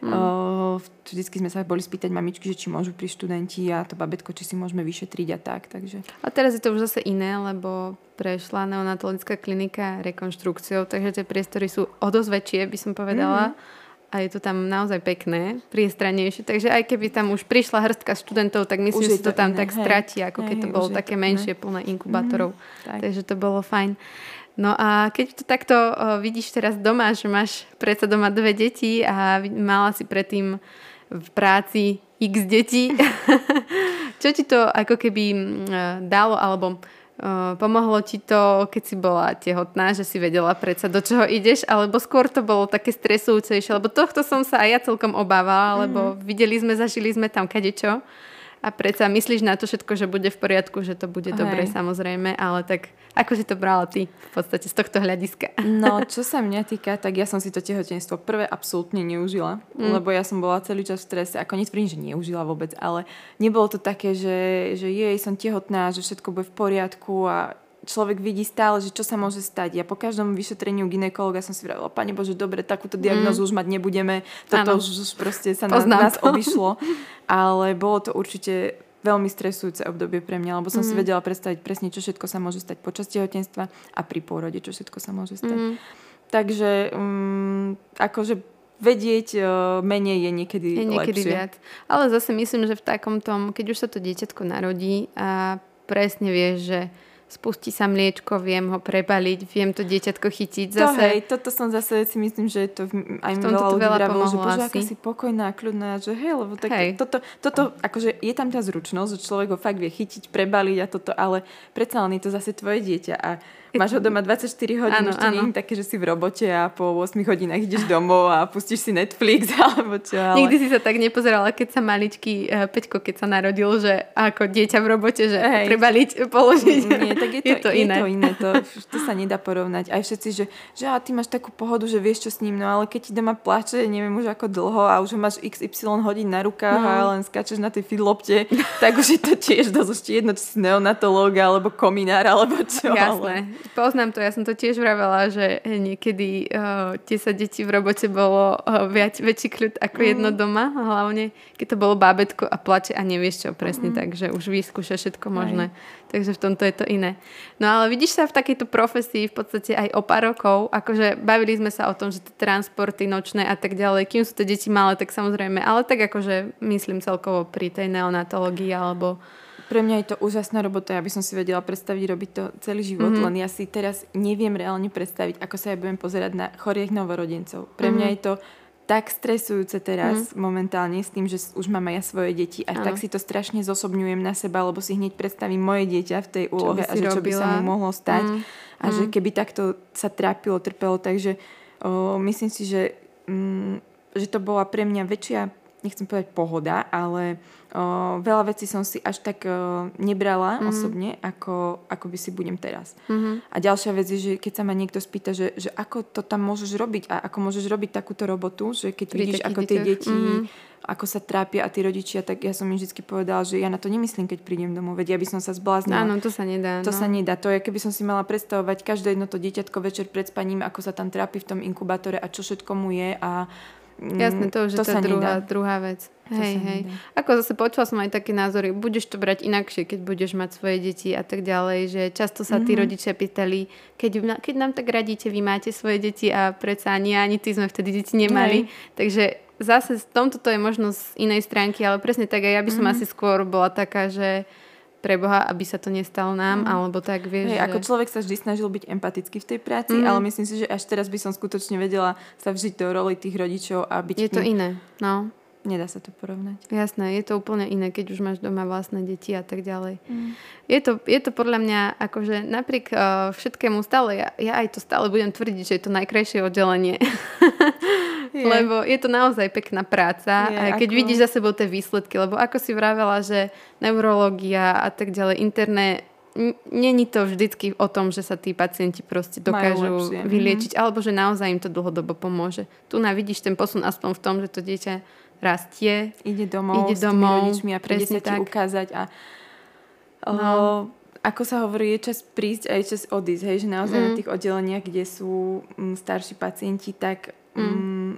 mm. o, vždycky sme sa boli spýtať mamičky, že či môžu pri študenti a to babetko, či si môžeme vyšetriť a tak, takže... A teraz je to už zase iné, lebo prešla neonatologická klinika rekonštrukciou, takže tie priestory sú o dosť väčšie, by som povedala. Mm a je to tam naozaj pekné, priestranejšie. Takže aj keby tam už prišla hrstka študentov, tak myslím, že to tam iné, tak hej, stratí, ako hej, keď to bolo také menšie, plné inkubátorov. Mm, Takže to bolo fajn. No a keď to takto vidíš teraz doma, že máš predsa doma dve deti a mala si predtým v práci x detí, čo ti to ako keby uh, dalo, alebo pomohlo ti to, keď si bola tehotná, že si vedela predsa, do čoho ideš, alebo skôr to bolo také stresujúcejšie, lebo tohto som sa aj ja celkom obávala, lebo mm. videli sme, zažili sme tam kadečo a predsa myslíš na to všetko, že bude v poriadku, že to bude Hej. dobre samozrejme, ale tak ako si to brala ty v podstate z tohto hľadiska? No, čo sa mňa týka, tak ja som si to tehotenstvo prvé absolútne neužila, mm. lebo ja som bola celý čas v strese. Ako netvrdím, že neužila vôbec, ale nebolo to také, že, že jej som tehotná, že všetko bude v poriadku a človek vidí stále, že čo sa môže stať. Ja po každom vyšetreniu ginekologa som si vravila, pane Bože, dobre, takúto diagnozu mm. už mať nebudeme. Toto už, už proste sa na, nás obišlo. Ale bolo to určite veľmi stresujúce obdobie pre mňa, lebo som mm. si mhm. vedela predstaviť presne, čo všetko sa môže stať počas tehotenstva a pri pôrode, čo všetko sa môže stať. Mm. Takže um, akože vedieť uh, menej je niekedy, je niekedy lepšie. viac. Ale zase myslím, že v takom tom, keď už sa to dieťatko narodí a presne vieš, že spustí sa mliečko, viem ho prebaliť, viem to dieťatko chytiť. Zase... To hej, toto som zase si myslím, že to aj v veľa ľudí vravilo, že bože, aká si pokojná, kľudná, že hej, lebo tak hej. toto, toto, akože je tam tá zručnosť, že človek ho fakt vie chytiť, prebaliť a toto, ale predsa len je to zase tvoje dieťa a Máš ho doma 24 hodín, ano, už to nie je také, že si v robote a po 8 hodinách ideš domov a pustíš si Netflix alebo čo. Ale... Nikdy si sa tak nepozerala, keď sa maličký uh, Peťko, keď sa narodil, že ako dieťa v robote, že Hej. prebaliť, položiť. Mm, nie, tak je to, je to iné. Je to, iné to, to sa nedá porovnať. Aj všetci, že, že a ty máš takú pohodu, že vieš čo s ním, no ale keď ti doma plače, neviem už ako dlho a už ho máš XY hodín na rukách no. a len skáčeš na tej fidlopte, tak už je to tiež dosť jedno, či si neonatológ alebo kominár alebo čo. Jasné. Ale... Poznám to, ja som to tiež vravela, že niekedy uh, tie sa deti v robote bolo uh, viac, väčší kľud ako mm. jedno doma, hlavne keď to bolo bábetko a plače a nevieš čo presne, mm. takže už vyskúša všetko možné. Aj. Takže v tomto je to iné. No ale vidíš sa v takejto profesii v podstate aj o pár rokov, akože bavili sme sa o tom, že tie transporty nočné a tak ďalej, kým sú to deti malé, tak samozrejme, ale tak akože myslím celkovo pri tej neonatológii alebo pre mňa je to úžasná robota, ja by som si vedela predstaviť robiť to celý život, mm-hmm. len ja si teraz neviem reálne predstaviť, ako sa ja budem pozerať na chorých novorodencov. Pre mňa mm-hmm. je to tak stresujúce teraz mm. momentálne s tým, že už mám aj ja svoje deti a ano. tak si to strašne zosobňujem na seba, lebo si hneď predstavím moje dieťa v tej úlohe a že čo by sa mu mohlo stať mm. a mm. že keby takto sa trápilo, trpelo, takže o, myslím si, že, mm, že to bola pre mňa väčšia, nechcem povedať pohoda, ale veľa vecí som si až tak o, nebrala mm-hmm. osobne, ako, ako by si budem teraz. Mm-hmm. A ďalšia vec je, že keď sa ma niekto spýta, že, že ako to tam môžeš robiť a ako môžeš robiť takúto robotu, že keď Pri vidíš, ako tie deti, mm-hmm. ako sa trápia a tí rodičia, tak ja som im vždy povedala, že ja na to nemyslím, keď prídem domov, veď ja by som sa zbláznila. Áno, to sa nedá. To no. sa nedá. To je, keby som si mala predstavovať každé jedno to dieťatko večer pred spaním, ako sa tam trápi v tom inkubátore a čo všetko mu je a Jasné, to už to je tá druhá, druhá vec. Hej, hej. Nedá. Ako zase počula som aj také názory, budeš to brať inakšie, keď budeš mať svoje deti a tak ďalej, že často sa tí mm-hmm. rodičia pýtali, keď, keď nám tak radíte, vy máte svoje deti a predsa ani ani ty sme vtedy deti nemali. Hej. Takže zase v tomto to je možno z inej stránky, ale presne tak aj ja by som mm-hmm. asi skôr bola taká, že pre Boha, aby sa to nestalo nám, mm. alebo tak, vieš. Hej, že... ako človek sa vždy snažil byť empatický v tej práci, mm. ale myslím si, že až teraz by som skutočne vedela sa vžiť do roli tých rodičov a byť... Je to iné, no. Nedá sa to porovnať. Jasné, je to úplne iné, keď už máš doma vlastné deti a tak ďalej. Mm. Je, to, je to podľa mňa, akože napriek uh, všetkému stále, ja, ja aj to stále budem tvrdiť, že je to najkrajšie oddelenie. je. Lebo je to naozaj pekná práca. Je, a keď ako... vidíš za sebou tie výsledky, lebo ako si vravela, že neurológia a tak ďalej, interné není to vždycky o tom, že sa tí pacienti proste dokážu mhm. vyliečiť, mm-hmm. alebo že naozaj im to dlhodobo pomôže. Tu na vidíš ten posun aspoň v tom, že to dieťa rastie. Ide domov ide s domov, rodičmi a príde sa tak. ukázať a no. o, ako sa hovorí, je čas prísť a je čas odísť, hej, že naozaj mm. na tých oddeleniach, kde sú m, starší pacienti, tak mm. m,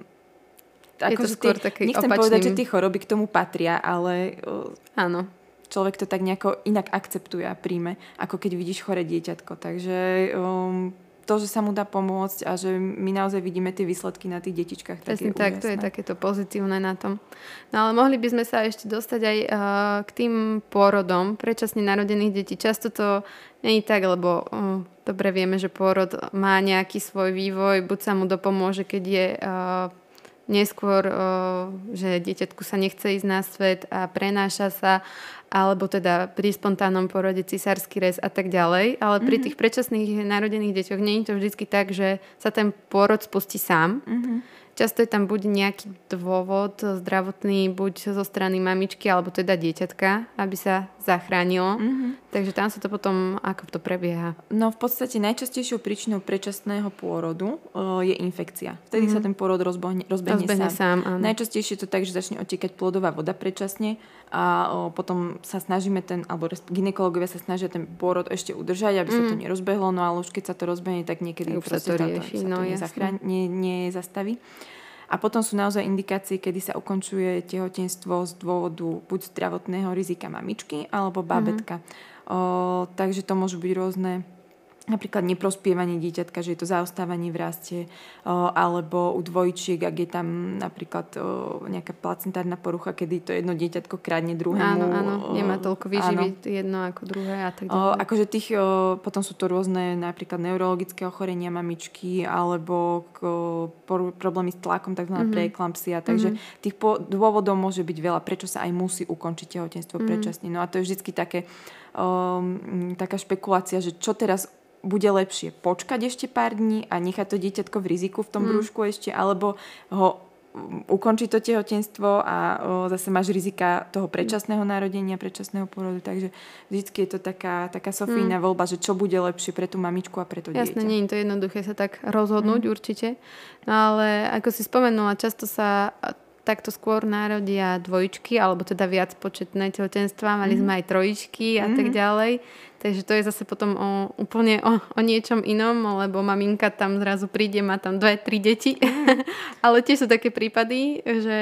ako, je to skôr tie, nechcem opačným. povedať, že tie choroby k tomu patria, ale áno. človek to tak nejako inak akceptuje a príjme, ako keď vidíš chore dieťatko. Takže um, to, že sa mu dá pomôcť a že my naozaj vidíme tie výsledky na tých detičkách. Presne tak, to je takéto pozitívne na tom. No ale mohli by sme sa ešte dostať aj uh, k tým pôrodom predčasne narodených detí. Často to není tak, lebo uh, dobre vieme, že pôrod má nejaký svoj vývoj, buď sa mu dopomôže, keď je uh, neskôr, že dieťatku sa nechce ísť na svet a prenáša sa, alebo teda pri spontánnom porode cisársky rez a tak ďalej. Ale pri mm-hmm. tých predčasných narodených deťoch nie je to vždy tak, že sa ten pôrod spustí sám. Mm-hmm Často je tam buď nejaký dôvod zdravotný, buď zo strany mamičky, alebo teda dieťatka, aby sa zachránilo. Mm-hmm. Takže tam sa to potom, ako to prebieha? No v podstate najčastejšou príčinou predčasného pôrodu uh, je infekcia. Vtedy mm-hmm. sa ten pôrod rozbohne, rozbehne, rozbehne sám. sám áno. Najčastejšie je to tak, že začne otekať plodová voda predčasne a uh, potom sa snažíme ten, alebo ginekologovia sa snažia ten pôrod ešte udržať, aby mm. sa to mhm. nerozbehlo, no ale už keď sa to rozbehne, tak niekedy už sa to rieši, no, to nezachráň, nie, nie zastaví. A potom sú naozaj indikácie, kedy sa ukončuje tehotenstvo z dôvodu buď zdravotného rizika mamičky alebo bábetka. Mm-hmm. O, takže to môžu byť rôzne napríklad neprospievanie dieťatka, že je to zaostávanie v raste, alebo u dvojčiek, ak je tam napríklad nejaká placentárna porucha, kedy to jedno dieťatko krádne druhému. Áno, áno, nemá toľko výživy jedno ako druhé a tak ďalej. Akože tých, potom sú to rôzne napríklad neurologické ochorenia mamičky, alebo problémy s tlakom, takzvaná mm-hmm. preeklampsia, takže mm-hmm. tých dôvodov môže byť veľa, prečo sa aj musí ukončiť tehotenstvo mm-hmm. predčasne. No a to je vždy také um, taká špekulácia, že čo teraz bude lepšie počkať ešte pár dní a nechať to dieťatko v riziku v tom mm. brúšku ešte, alebo ho ukončiť to tehotenstvo a o, zase máš rizika toho predčasného narodenia, predčasného porodu, takže vždycky je to taká, taká Sofína mm. voľba, že čo bude lepšie pre tú mamičku a pre to dieťa. Jasné, nie je to jednoduché sa tak rozhodnúť mm. určite, no ale ako si spomenula, často sa takto skôr narodia dvojičky, alebo teda viac početné tehotenstva, mali mm. sme aj trojičky a mm. tak ďalej. Takže to je zase potom o, úplne o, o niečom inom, lebo maminka tam zrazu príde, má tam dve, tri deti. Mm. Ale tiež sú také prípady, že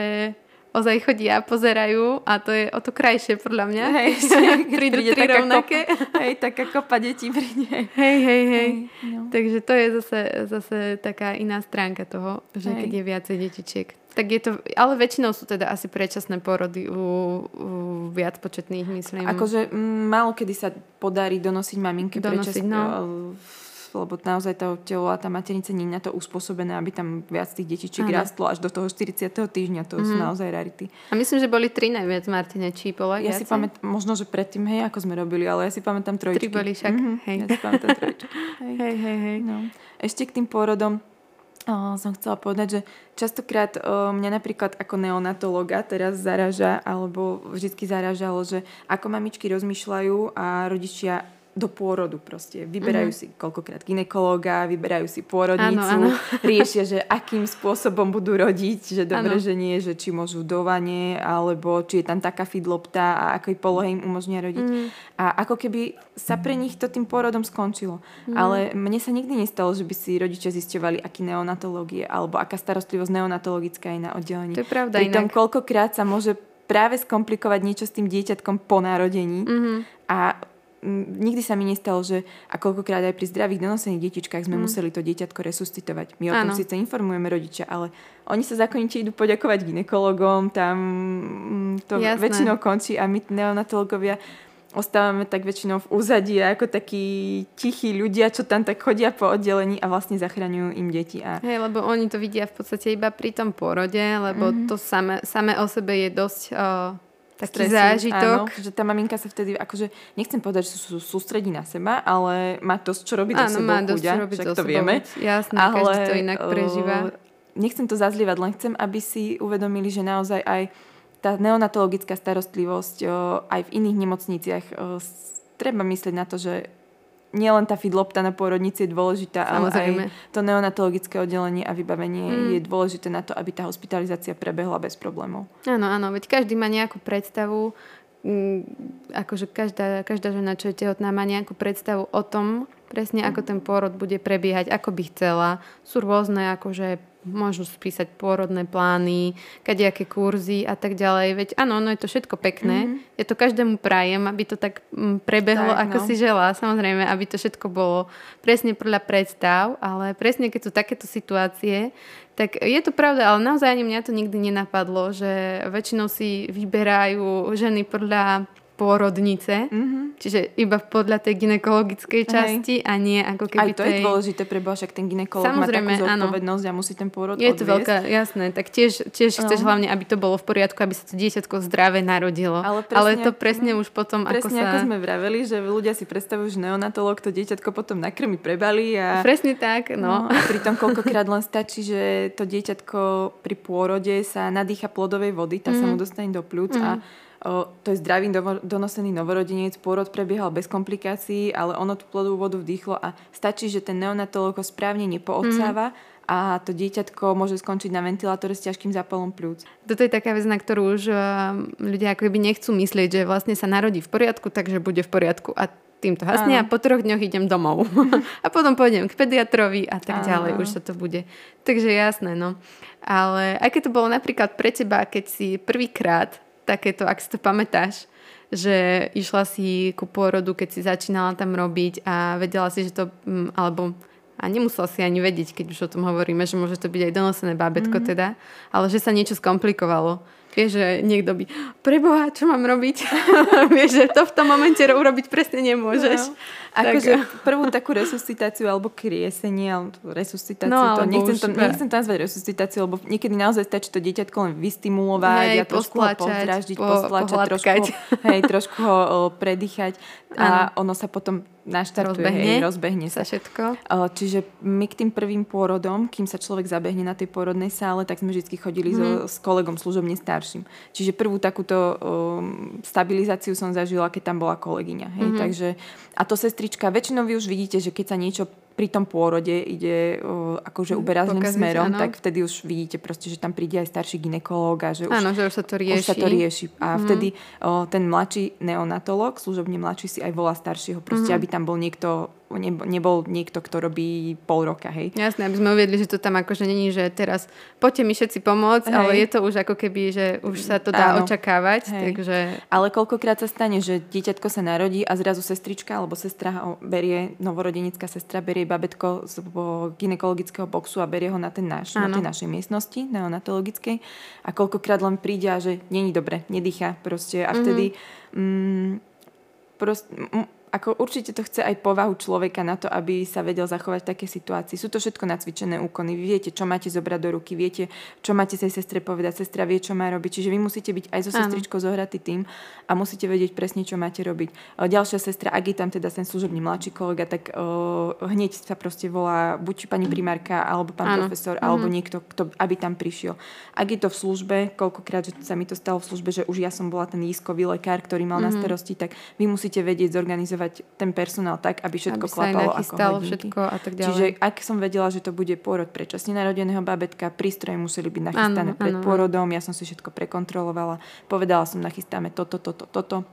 ozaj chodia, pozerajú a to je o to krajšie podľa mňa. Hej, prídu tri rovnaké. Kopa, hej, taká kopa detí príde. Hej, hej, hej. no. Takže to je zase, zase taká iná stránka toho, že hej. keď je viacej detičiek. Tak je to, ale väčšinou sú teda asi predčasné porody u, u viac početných, myslím. Akože m, málo kedy sa podarí donosiť maminke donosiť, no lebo naozaj to telo a tá maternica nie je na to uspôsobené, aby tam viac tých detičiek rastlo až do toho 40. týždňa. To mm. sú mhm. naozaj rarity. A myslím, že boli tri najviac Martinečí, bolo Ja si pamätám, možno, že predtým, hej, ako sme robili, ale ja si pamätám trojčky. Tri boli však, mm-hmm. hej. Ja si pamätám trojčky. hej. hej, hej, hej. No. Ešte k tým pôrodom Som chcela povedať, že častokrát mňa napríklad ako neonatologa teraz zaraža, alebo vždy zaražalo, že ako mamičky rozmýšľajú a rodičia do pôrodu proste. Vyberajú mm-hmm. si koľkokrát ginekológa, vyberajú si pôrodnicu, áno, áno. riešia, že akým spôsobom budú rodiť, že dobre, že nie, že či môžu dovanie, alebo či je tam taká fidlopta a akej polohe im umožnia rodiť. Mm. A ako keby sa pre nich to tým pôrodom skončilo. Mm. Ale mne sa nikdy nestalo, že by si rodičia zisťovali, aký neonatológie, alebo aká starostlivosť neonatologická je na oddelení. To je pravda Pritom inak. koľkokrát sa môže práve skomplikovať niečo s tým dieťatkom po narodení mm-hmm. a nikdy sa mi nestalo, že a koľkokrát aj pri zdravých donosených detičkách sme mm. museli to dieťatko resuscitovať. My o tom síce informujeme rodičia, ale oni sa zákonite idú poďakovať ginekologom, tam mm, to Jasné. väčšinou končí a my neonatologovia ostávame tak väčšinou v úzadí ako takí tichí ľudia, čo tam tak chodia po oddelení a vlastne zachraňujú im deti. A... Hej, lebo oni to vidia v podstate iba pri tom porode, lebo mm-hmm. to same, same o sebe je dosť uh, taký stresu, zážitok. Áno, že tá maminka sa vtedy, akože nechcem povedať, že sú, sú, sústredí na seba, ale má dosť čo robiť áno, so sebou, má dosť čo robiť však so to sebou. vieme. Jasné, ale, každý to inak prežíva. Nechcem to zazlievať, len chcem, aby si uvedomili, že naozaj aj tá neonatologická starostlivosť aj v iných nemocniciach treba myslieť na to, že nielen tá fidlopta na pôrodnici je dôležitá, Samozrejme. ale aj to neonatologické oddelenie a vybavenie mm. je dôležité na to, aby tá hospitalizácia prebehla bez problémov. Áno, áno, veď každý má nejakú predstavu, mm, akože každá, každá žena, čo je tehotná, má nejakú predstavu o tom, presne ako ten pôrod bude prebiehať, ako by chcela. Sú rôzne akože môžu spísať pôrodné plány, kadejaké kurzy a tak ďalej. Veď áno, no je to všetko pekné. Mm-hmm. Ja to každému prajem, aby to tak mm, prebehlo, tak, ako no. si želá. Samozrejme, aby to všetko bolo presne podľa predstav, ale presne keď sú takéto situácie, tak je to pravda, ale naozaj ani mňa to nikdy nenapadlo, že väčšinou si vyberajú ženy podľa pôrodnice. Mm-hmm Čiže iba podľa tej ginekologickej časti Hej. a nie ako keby Aj to tej... je dôležité, prebo však ten ginekolog Samozrejme, má takú zodpovednosť áno. a musí ten pôrod Je to veľká, jasné. Tak tiež, tiež no. chceš hlavne, aby to bolo v poriadku, aby sa to dieťatko zdravé narodilo. Ale, presne, Ale to presne už potom, presne ako sa... ako sme vraveli, že ľudia si predstavujú, že neonatolog to dieťatko potom nakrmi prebalí a... Presne tak, no. no a pritom koľkokrát len stačí, že to dieťatko pri pôrode sa nadýcha plodovej vody, tá mm. sa mu mhm. dostane do pľúc mm. a o, to je zdravý donosený novorodenec, pôrod prebiehal bez komplikácií, ale ono tú plodovú vodu vdýchlo a stačí, že ten neonatolog ho správne nepoodsáva mm a to dieťatko môže skončiť na ventilátore s ťažkým zápalom pľúc. Toto je taká vec, na ktorú už ľudia ako by nechcú myslieť, že vlastne sa narodí v poriadku, takže bude v poriadku a týmto hasne a po troch dňoch idem domov. a potom pôjdem k pediatrovi a tak ďalej, už sa to bude. Takže jasné, no. Ale aké to bolo napríklad pre teba, keď si prvýkrát takéto, ak si to pamätáš, že išla si ku pôrodu, keď si začínala tam robiť a vedela si, že to, mm, alebo a nemusela si ani vedieť, keď už o tom hovoríme, že môže to byť aj donosené bábetko mm-hmm. teda, ale že sa niečo skomplikovalo. Vieš, že niekto by, preboha, čo mám robiť? Vieš, že to v tom momente urobiť presne nemôžeš. No. Akože prvú takú resuscitáciu alebo kriesenie, alebo resuscitáciu, no, to, nechcem, to, nechcem to nazvať resuscitáciu, lebo niekedy naozaj stačí to dieťatko len vystimulovať hej, a trošku ho pozdraždiť, po, postlačať, trošku, hej, trošku ho predýchať a ano. ono sa potom naštartuje, rozbehne, hej, rozbehne sa. všetko. Čiže my k tým prvým pôrodom, kým sa človek zabehne na tej pôrodnej sále, tak sme vždy chodili mm-hmm. so, s kolegom služobne starším. Čiže prvú takúto um, stabilizáciu som zažila, keď tam bola kolegyňa. Hej, mm-hmm. takže, a to sestrička, väčšinou vy už vidíte, že keď sa niečo pri tom pôrode ide uh, akože uberá zlým smerom, ano. tak vtedy už vidíte proste, že tam príde aj starší ginekológ a že už, že už sa to rieši. Už sa to rieši. A mm. vtedy uh, ten mladší neonatolog, služobne mladší si aj volá staršieho, proste mm. aby tam bol niekto nebol niekto, kto robí pol roka, hej. Jasné, aby sme uviedli, že to tam akože není, že teraz poďte mi všetci pomôcť, hej. ale je to už ako keby, že už sa to dá Áno. očakávať, hej. takže... Ale koľkokrát sa stane, že dieťatko sa narodí a zrazu sestrička alebo sestra ho berie, novorodenická sestra berie babetko z ginekologického boxu a berie ho na, ten náš, na tej našej miestnosti neonatologickej. A koľkokrát len príde a že není dobre, nedýcha proste. A vtedy mm-hmm. mm, proste, ako určite to chce aj povahu človeka na to, aby sa vedel zachovať v takej situácii. Sú to všetko nacvičené úkony. Vy viete, čo máte zobrať do ruky, viete, čo máte tej sestre povedať, sestra vie, čo má robiť. Čiže vy musíte byť aj so sestričkou zohratý tým a musíte vedieť presne, čo máte robiť. Ďalšia sestra, ak je tam teda ten služobný mladší kolega, tak uh, hneď sa proste volá buď pani primárka, alebo pán ano. profesor, mm-hmm. alebo niekto, kto, aby tam prišiel. Ak je to v službe, koľkokrát že sa mi to stalo v službe, že už ja som bola ten lískový lekár, ktorý mal mm-hmm. na mhm. starosti, tak vy musíte vedieť zorganizovať organizovať ten personál tak, aby všetko aby klapalo ako hodinky. všetko a tak ďalej. Čiže ak som vedela, že to bude pôrod predčasne narodeného babetka, prístroje museli byť nachystané ano, pred ano. pôrodom, ja som si všetko prekontrolovala, povedala som, nachystáme toto, toto, toto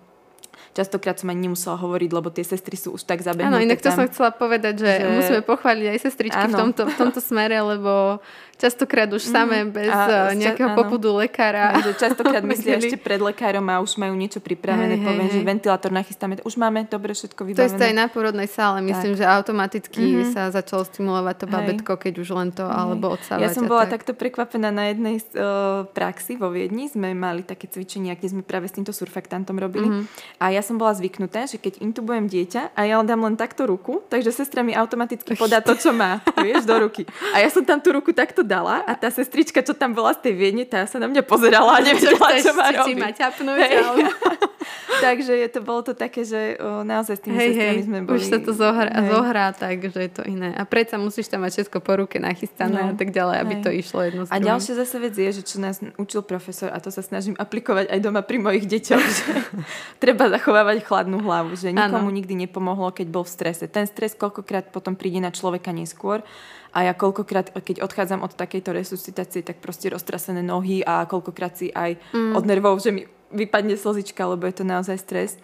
Častokrát som ani nemusela hovoriť, lebo tie sestry sú už tak zabehnuté. Áno, inak to tam, som chcela povedať, že, že... musíme pochváliť aj sestričky v tomto, v tomto smere, lebo častokrát už mm, samé bez a, eh, nejakého ča, popudu lekára. Že častokrát myslia ešte pred lekárom a už majú niečo pripravené, hej, poviem, hej, že ventilátor nachystáme, už máme dobre všetko vybavené. To je aj na porodnej sále, myslím, tak. že automaticky mm-hmm. sa začalo stimulovať to babetko, keď už len to, alebo odsávať. Ja som bola tak. takto prekvapená na jednej uh, praxi vo Viedni, sme mali také cvičenia, kde sme práve s týmto surfaktantom robili mm-hmm. a ja som bola zvyknutá, že keď intubujem dieťa a ja dám len takto ruku, takže sestra mi automaticky podá to, čo má, vieš, do ruky. A ja som tam tú ruku takto dala a tá sestrička, čo tam bola z tej Viedne, tá sa na mňa pozerala a nevedela, čo má robiť. ma ťapnúť, hey. ale... Takže je to, bolo to také, že o, naozaj s tými hej, sestrami hej, sme boli... Už sa to zohrá, zohrá tak, že je to iné. A predsa musíš tam mať všetko po ruke nachystané no, a tak ďalej, aby hej. to išlo jedno A ďalšia zase vec je, že čo nás učil profesor, a to sa snažím aplikovať aj doma pri mojich deťoch, že treba zachovávať chladnú hlavu, že nikomu ano. nikdy nepomohlo, keď bol v strese. Ten stres koľkokrát potom príde na človeka neskôr a ja koľkokrát, keď odchádzam od takejto resuscitácie, tak proste roztrasené nohy a koľkokrát si aj mm. od nervov, že mi vypadne slzička, lebo je to naozaj stres.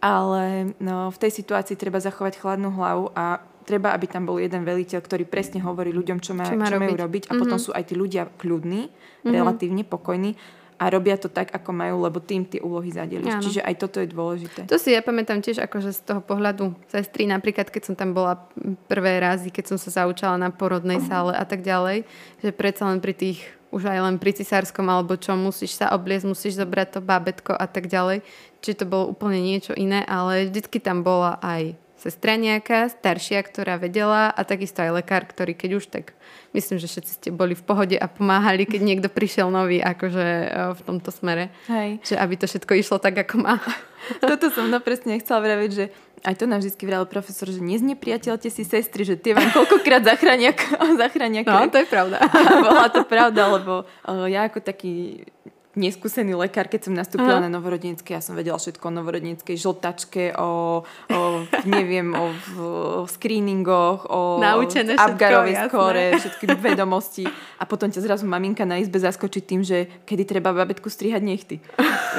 Ale no, v tej situácii treba zachovať chladnú hlavu a treba, aby tam bol jeden veliteľ, ktorý presne hovorí ľuďom, čo, má, čo, má čo robiť. majú robiť. A mm-hmm. potom sú aj tí ľudia kľudní, mm-hmm. relatívne pokojní a robia to tak, ako majú, lebo tým tie úlohy zadeliš. Áno. Čiže aj toto je dôležité. To si ja pamätám tiež akože z toho pohľadu sestry, napríklad keď som tam bola prvé razy, keď som sa zaučala na porodnej sále a tak ďalej, že predsa len pri tých už aj len pri cisárskom alebo čo, musíš sa obliecť, musíš zobrať to bábetko a tak ďalej. Čiže to bolo úplne niečo iné, ale vždycky tam bola aj sestra nejaká, staršia, ktorá vedela a takisto aj lekár, ktorý keď už tak myslím, že všetci ste boli v pohode a pomáhali, keď niekto prišiel nový akože e, v tomto smere. Hej. Že aby to všetko išlo tak, ako má. Toto som no presne chcela vraviť, že aj to nám vždy vral profesor, že neznepriateľte si sestry, že tie vám koľkokrát zachránia, zachránia No, to je pravda. Bola to pravda, lebo uh, ja ako taký neskúsený lekár, keď som nastúpila Aha. na novorodenecké, ja som vedela všetko o novorodeneckej žltačke, o, o neviem, o, o screeningoch, o Naučené Abgarovej skóre, všetky vedomosti. A potom ťa zrazu maminka na izbe zaskočí tým, že kedy treba babetku strihať nechty.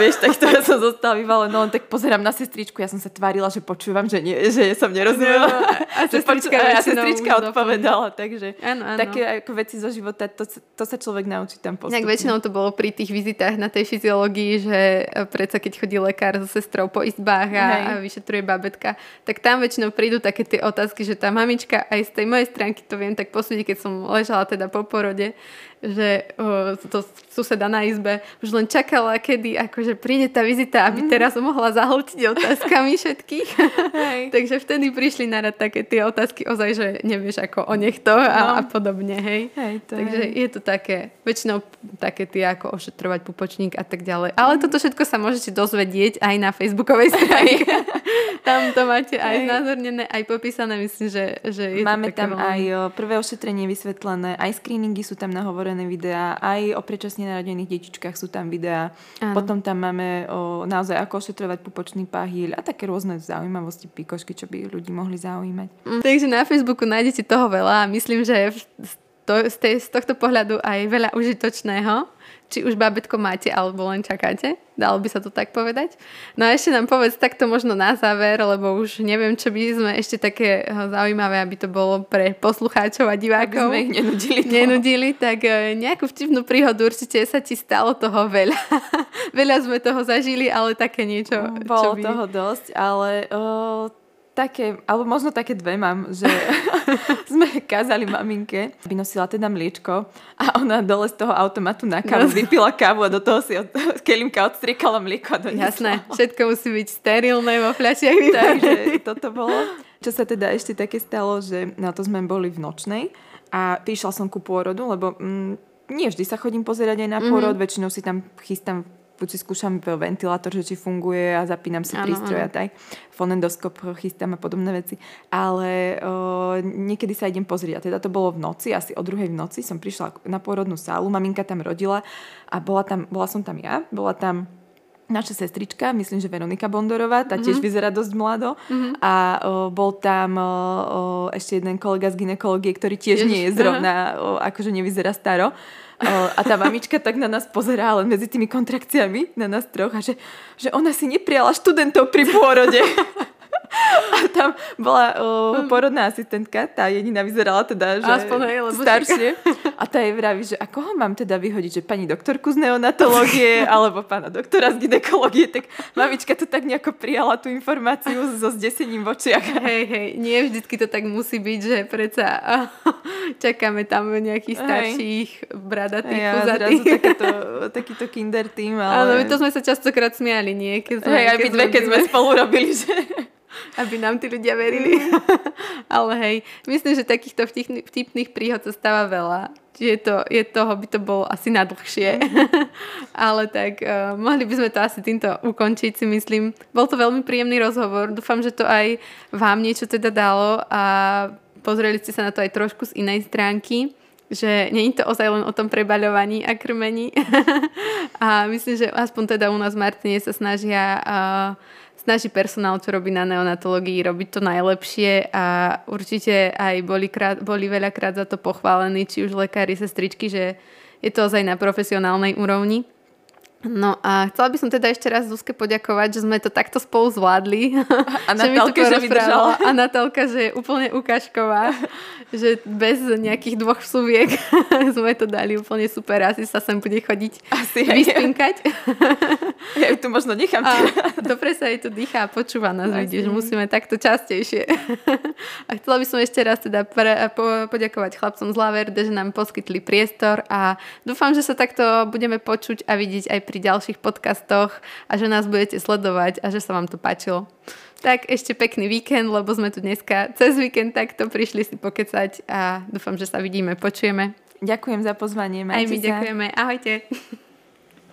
Vieš, tak to ja som zostala vyvalená, no tak pozerám na sestričku, ja som sa tvárila, že počúvam, že, nie, že som nerozumela. No, a sestrička, a sestrička odpovedala, takže ano, ano. také ako veci zo života, to, to sa človek naučí tam postupne. Tak väčšinou to bolo pri tých vizitách aktivitách na tej fyziológii, že e, predsa keď chodí lekár so sestrou po izbách a, a vyšetruje babetka, tak tam väčšinou prídu také tie otázky, že tá mamička aj z tej mojej stránky to viem tak posúdiť, keď som ležala teda po porode, že o, to suseda na izbe už len čakala, kedy akože príde tá vizita, aby mm. teraz mohla zahltiť otázkami všetkých. Hej. Takže vtedy prišli na rad také tie otázky ozaj, že nevieš ako o nechto a, no. a podobne. Hej. Hej, to Takže je. je to také, väčšinou také tie ako ošetrovať pupočník a tak ďalej. Ale mm. toto všetko sa môžete dozvedieť aj na facebookovej stránke. tam to máte aj Hej. znázornené, aj popísané. Myslím, že, že je Máme to tam veľmi... aj prvé ošetrenie vysvetlené, aj screeningy sú tam nahovorené videá, aj o predčasne narodených detičkách sú tam videá. Áno. Potom tam máme o, naozaj ako ošetrovať pupočný pahýľ a také rôzne zaujímavosti, pikošky, čo by ľudí mohli zaujímať. Mm. Takže na Facebooku nájdete toho veľa a myslím, že to, z, tej, z tohto pohľadu aj veľa užitočného či už babetko máte, alebo len čakáte. Dalo by sa to tak povedať. No a ešte nám povedz takto možno na záver, lebo už neviem, čo by sme ešte také eh, zaujímavé, aby to bolo pre poslucháčov a divákov. Aby sme ich nenudili. Nenudili, tak eh, nejakú vtipnú príhodu určite sa ti stalo toho veľa. veľa sme toho zažili, ale také niečo. Bolo čo by... toho dosť, ale uh, také, alebo možno také dve mám, že sme kázali maminke, aby nosila teda mliečko a ona dole z toho automatu na kávu no. vypila kávu a do toho si od, kelimka odstriekala mlieko a. Jasné, všetko musí byť sterilné vo fľašiach Takže toto bolo. Čo sa teda ešte také stalo, že na to sme boli v nočnej a prišla som ku pôrodu, lebo mm, nie vždy sa chodím pozerať aj na pôrod, mm-hmm. väčšinou si tam chystám buď si skúšam ventilátor, že či funguje a zapínam si prístroj a tak. Fonendoskop chystám a podobné veci. Ale o, niekedy sa idem pozrieť. A teda to bolo v noci, asi o druhej v noci som prišla na pôrodnú sálu, maminka tam rodila a bola, tam, bola som tam ja, bola tam naša sestrička, myslím, že Veronika Bondorová, tá tiež mm-hmm. vyzerá dosť mlado. Mm-hmm. A o, bol tam o, o, ešte jeden kolega z ginekológie, ktorý tiež Jež, nie je zrovna, o, akože nevyzerá staro. A tá mamička tak na nás pozerá len medzi tými kontrakciami na nás troch a že, že ona si neprijala študentov pri pôrode. A tam bola uh, porodná asistentka, tá jediná vyzerala teda, že Aspoň, hej, staršie. A tá jej vraví, že a koho mám teda vyhodiť, že pani doktorku z neonatológie alebo pána doktora z ginekológie, tak mamička to tak nejako prijala tú informáciu so zdesením v očiach. Hej, hej, nie vždycky to tak musí byť, že predsa čakáme tam nejakých starších bradatých ja, zrazu takéto, takýto kinder tým, ale... Áno, to sme sa častokrát smiali, nie? Keď sme, hej, aj my dve, keď sme spolu robili, že aby nám tí ľudia verili. Ale hej, myslím, že takýchto vtipných, príhod sa stáva veľa. Čiže to, je toho by to bolo asi nadlhšie. Ale tak uh, mohli by sme to asi týmto ukončiť, si myslím. Bol to veľmi príjemný rozhovor. Dúfam, že to aj vám niečo teda dalo a pozreli ste sa na to aj trošku z inej stránky že nie je to ozaj len o tom prebaľovaní a krmení. a myslím, že aspoň teda u nás v Martine sa snažia uh, snaží personál, čo robí na neonatológii, robiť to najlepšie a určite aj boli, krát, boli veľakrát za to pochválení, či už lekári, sestričky, že je to ozaj na profesionálnej úrovni. No a chcela by som teda ešte raz Zuzke poďakovať, že sme to takto spolu zvládli. A Natálka, že, že vydržala. A Natálka, že je úplne ukážková, že bez nejakých dvoch vsuviek sme to dali úplne super. Asi sa sem bude chodiť Asi vyspinkať. Ja ju tu možno nechám. A dobre sa jej tu dýchá a počúva nás, vidíš, musíme takto častejšie. A chcela by som ešte raz teda pre, po, poďakovať chlapcom z Laverde, že nám poskytli priestor a dúfam, že sa takto budeme počuť a vidieť aj pri ďalších podcastoch a že nás budete sledovať a že sa vám to páčilo. Tak ešte pekný víkend, lebo sme tu dneska cez víkend takto prišli si pokecať a dúfam, že sa vidíme, počujeme. Ďakujem za pozvanie. Majte Aj my sa. ďakujeme. Ahojte.